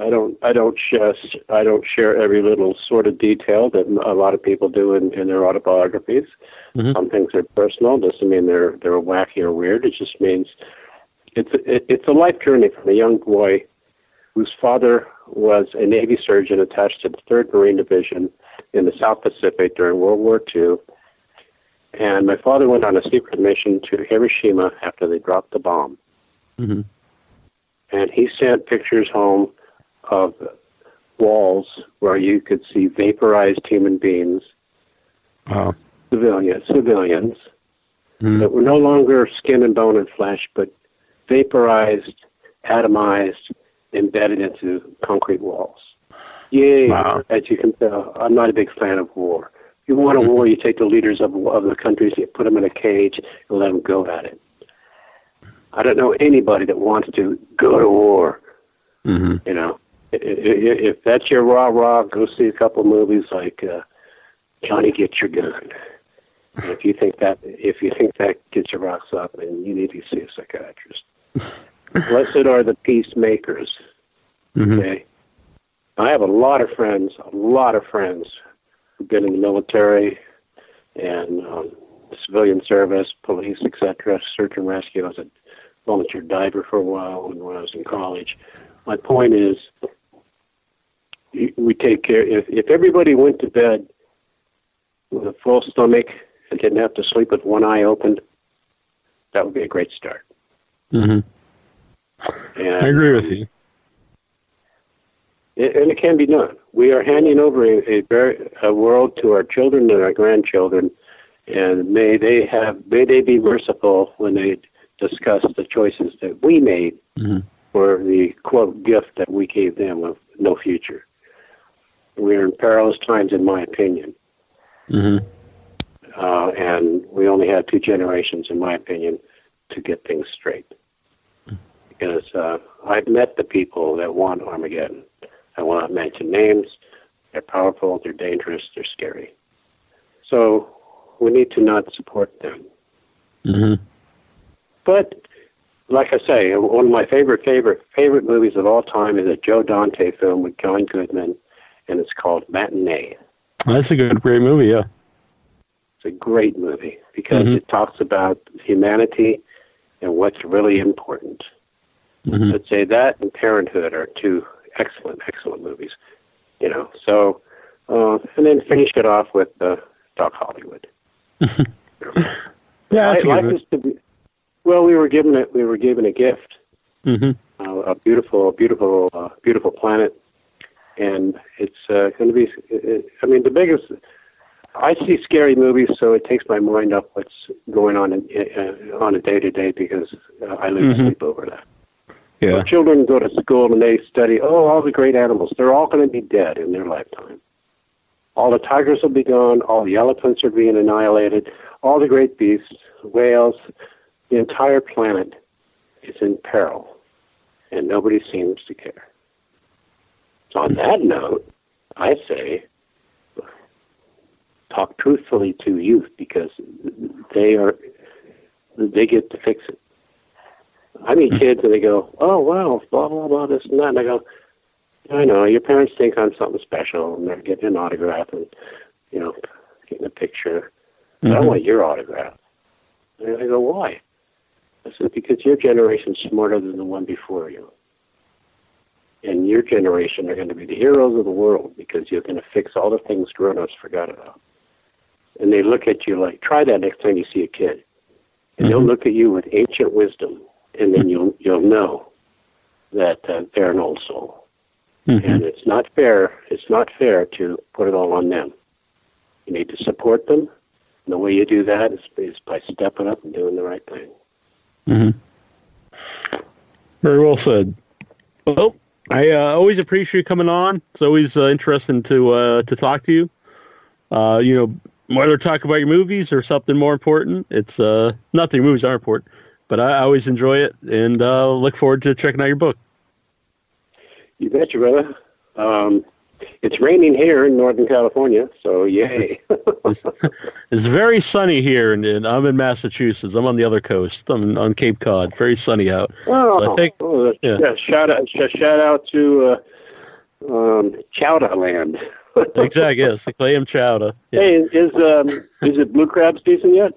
I don't I don't just I don't share every little sort of detail that a lot of people do in, in their autobiographies. Mhm. Some things are personal. Doesn't mean they're they're wacky or weird. It just means it's it, it's a life journey from a young boy whose father was a Navy surgeon attached to the Third Marine Division in the South Pacific during World War II. And my father went on a secret mission to Hiroshima after they dropped the bomb hmm and he sent pictures home of walls where you could see vaporized human beings, Wow. civilians, civilians Mhm. that were no longer skin and bone and flesh, but vaporized, atomized, embedded into concrete walls. Yay! Wow. As you can tell, I'm not a big fan of war. If you want a war, you take the leaders of, of the countries, you put them in a cage, and let them go at it. I don't know anybody that wants to go to war. hmm You know, I- i- i- if that's your rah rah, go see a couple movies like uh, Johnny Get Your Gun. If you think that if you think that gets your rocks up, then you need to see a psychiatrist. Blessed are the peacemakers. hmm Okay, I have a lot of friends, a lot of friends who've been in the military and um, civilian service, police, etc., search and rescue. I was a volunteer diver for a while when, I was in college. My point is, we take care. If if everybody went to bed with a full stomach and didn't have to sleep with one eye open, that would be a great start. hmm And, I agree with you. it, and it can be done. We are handing over a, a, very, a world to our children and our grandchildren, and may they have may they be merciful when they discuss the choices that we made Mhm. for the quote gift that we gave them of no future. We're in perilous times, in my opinion, hmm uh, and we only have two generations, in my opinion, to get things straight. Because uh, I've met the people that want Armageddon. I will not mention names. They're powerful, they're dangerous, they're scary. So we need to not support them. hmm But like I say, one of my favorite, favorite, favorite movies of all time is a Joe Dante film with John Goodman, and it's called Matinee. That's a good, great movie. Yeah. It's a great movie because Mhm. it talks about humanity and what's really important. hmm I'd say that and Parenthood are two excellent, excellent movies. You know, so uh, and then finish it off with uh, Doc Hollywood. Yeah, that's I, life is to be, well, we were given it. We were given a gift, hmm uh, a beautiful, beautiful, uh, beautiful planet, and it's uh, going to be. It, I mean, the biggest. I see scary movies, so it takes my mind off what's going on in, uh, on a day to day because uh, I lose Mhm. sleep over that. Yeah. Children go to school and they study, oh, all the great animals. They're all going to be dead in their lifetime. All the tigers will be gone. All the elephants are being annihilated. All the great beasts, whales, the entire planet is in peril. And nobody seems to care. So, on that note, I say talk truthfully to youth because they are they get to fix it. I meet kids and they go, "Oh wow, blah blah blah, this and that," and I go, "I know your parents think I'm something special, and they're getting an autograph and you know getting a picture. But I mm-hmm. want your autograph." And I go, "Why?" I said, "Because your generation's smarter than the one before you, and your generation are going to be the heroes of the world because you're going to fix all the things grown-ups forgot about." And they look at you like, "Try that next time you see a kid." And they'll Mhm. look at you with ancient wisdom, and then you'll you'll know that uh, they're an old soul. Mhm. And it's not fair. It's not fair to put it all on them. You need to support them. And the way you do that is, is by stepping up and doing the right thing. Hmm Very well said. Well, I uh, always appreciate you coming on. It's always uh, interesting to uh, to talk to you. Uh, you know, whether talk about your movies or something more important, it's uh, not that your movies are important, but I, I always enjoy it and uh, look forward to checking out your book. You bet, betcha, brother. Um, it's raining here in Northern California, so yay. It's, it's very sunny here, and, and I'm in Massachusetts. I'm on the other coast. I'm on Cape Cod. Very sunny out. oh, So I think- oh, yeah. yeah, shout out, sh- shout out to uh, um, Chowder Land. Exactly. Yes, the clam chowder. Yeah. Hey, is um, is it blue crab season yet?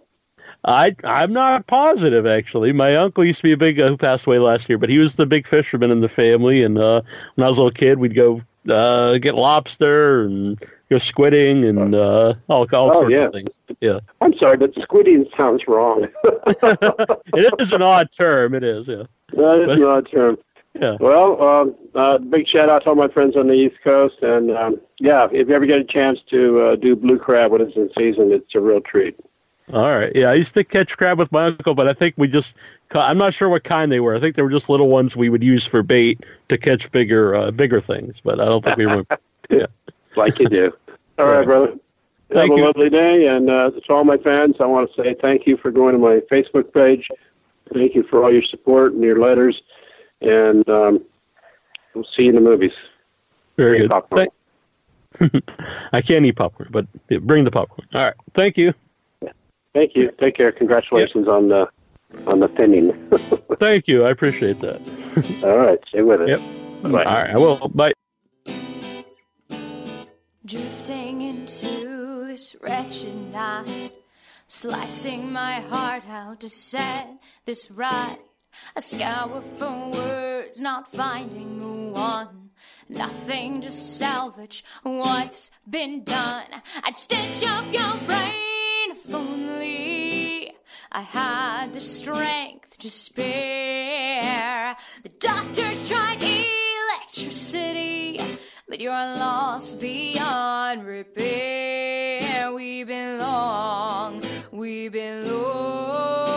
I I'm not positive actually. My uncle used to be a big uh, who passed away last year, but he was the big fisherman in the family. And uh, when I was a little kid, we'd go uh, get lobster and go squidding and uh, all all Oh, sorts yeah. of things. Yeah, I'm sorry, but squidding sounds wrong. it is an odd term. It is. Yeah. That is an odd term. Yeah. Well, um, uh, big shout out to all my friends on the East Coast, and um, yeah, if you ever get a chance to uh, do blue crab when it's in season, it's a real treat. All right. Yeah, I used to catch crab with my uncle, but I think we just I'm not sure what kind they were. I think they were just little ones we would use for bait to catch bigger uh, bigger things. But I don't think we were. Yeah. like you do. All right, brother. Have Thank a lovely day, and uh, to all my fans, I want to say thank you for going to my Facebook page. Thank you for all your support and your letters, and um, we'll see you in the movies. Very Bring good. Thank- I can't eat popcorn, but bring the popcorn. All right. Thank you. Thank you. Take care. Congratulations on the on the thinning. Thank you. I appreciate that. all right, stay with it. Yep. Bye. All right. I will. Bye. Drifting into this wretched night, slicing my heart out to set this right. I scour for words, not finding the one. Nothing to salvage what's been done. I'd stitch up your brain if only I had the strength to spare. The doctors tried electricity, but you're lost beyond repair. We belong, we belong.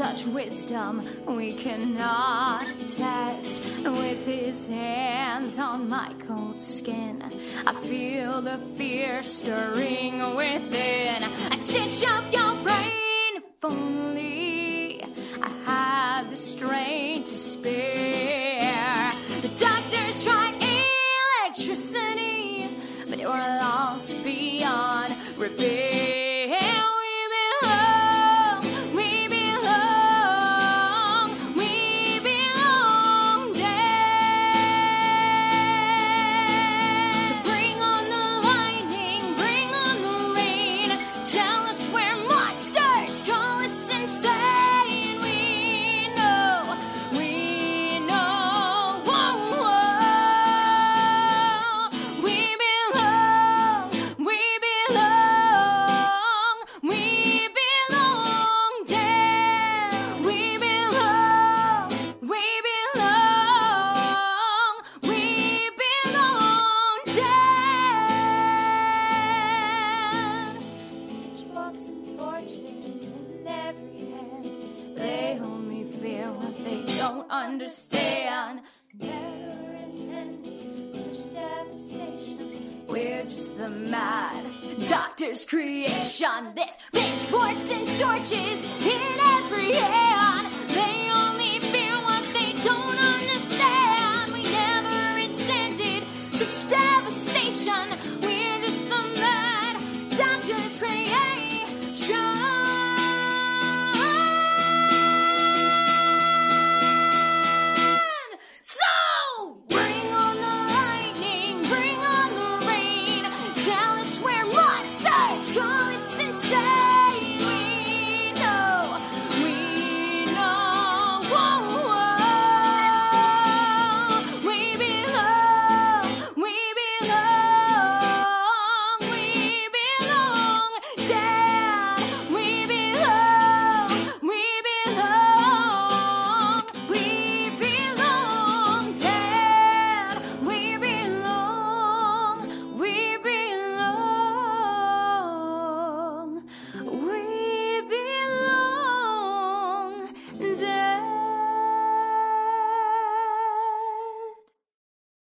such wisdom we cannot test. With his hands on my cold skin, I feel the fear stirring within. I stitch up your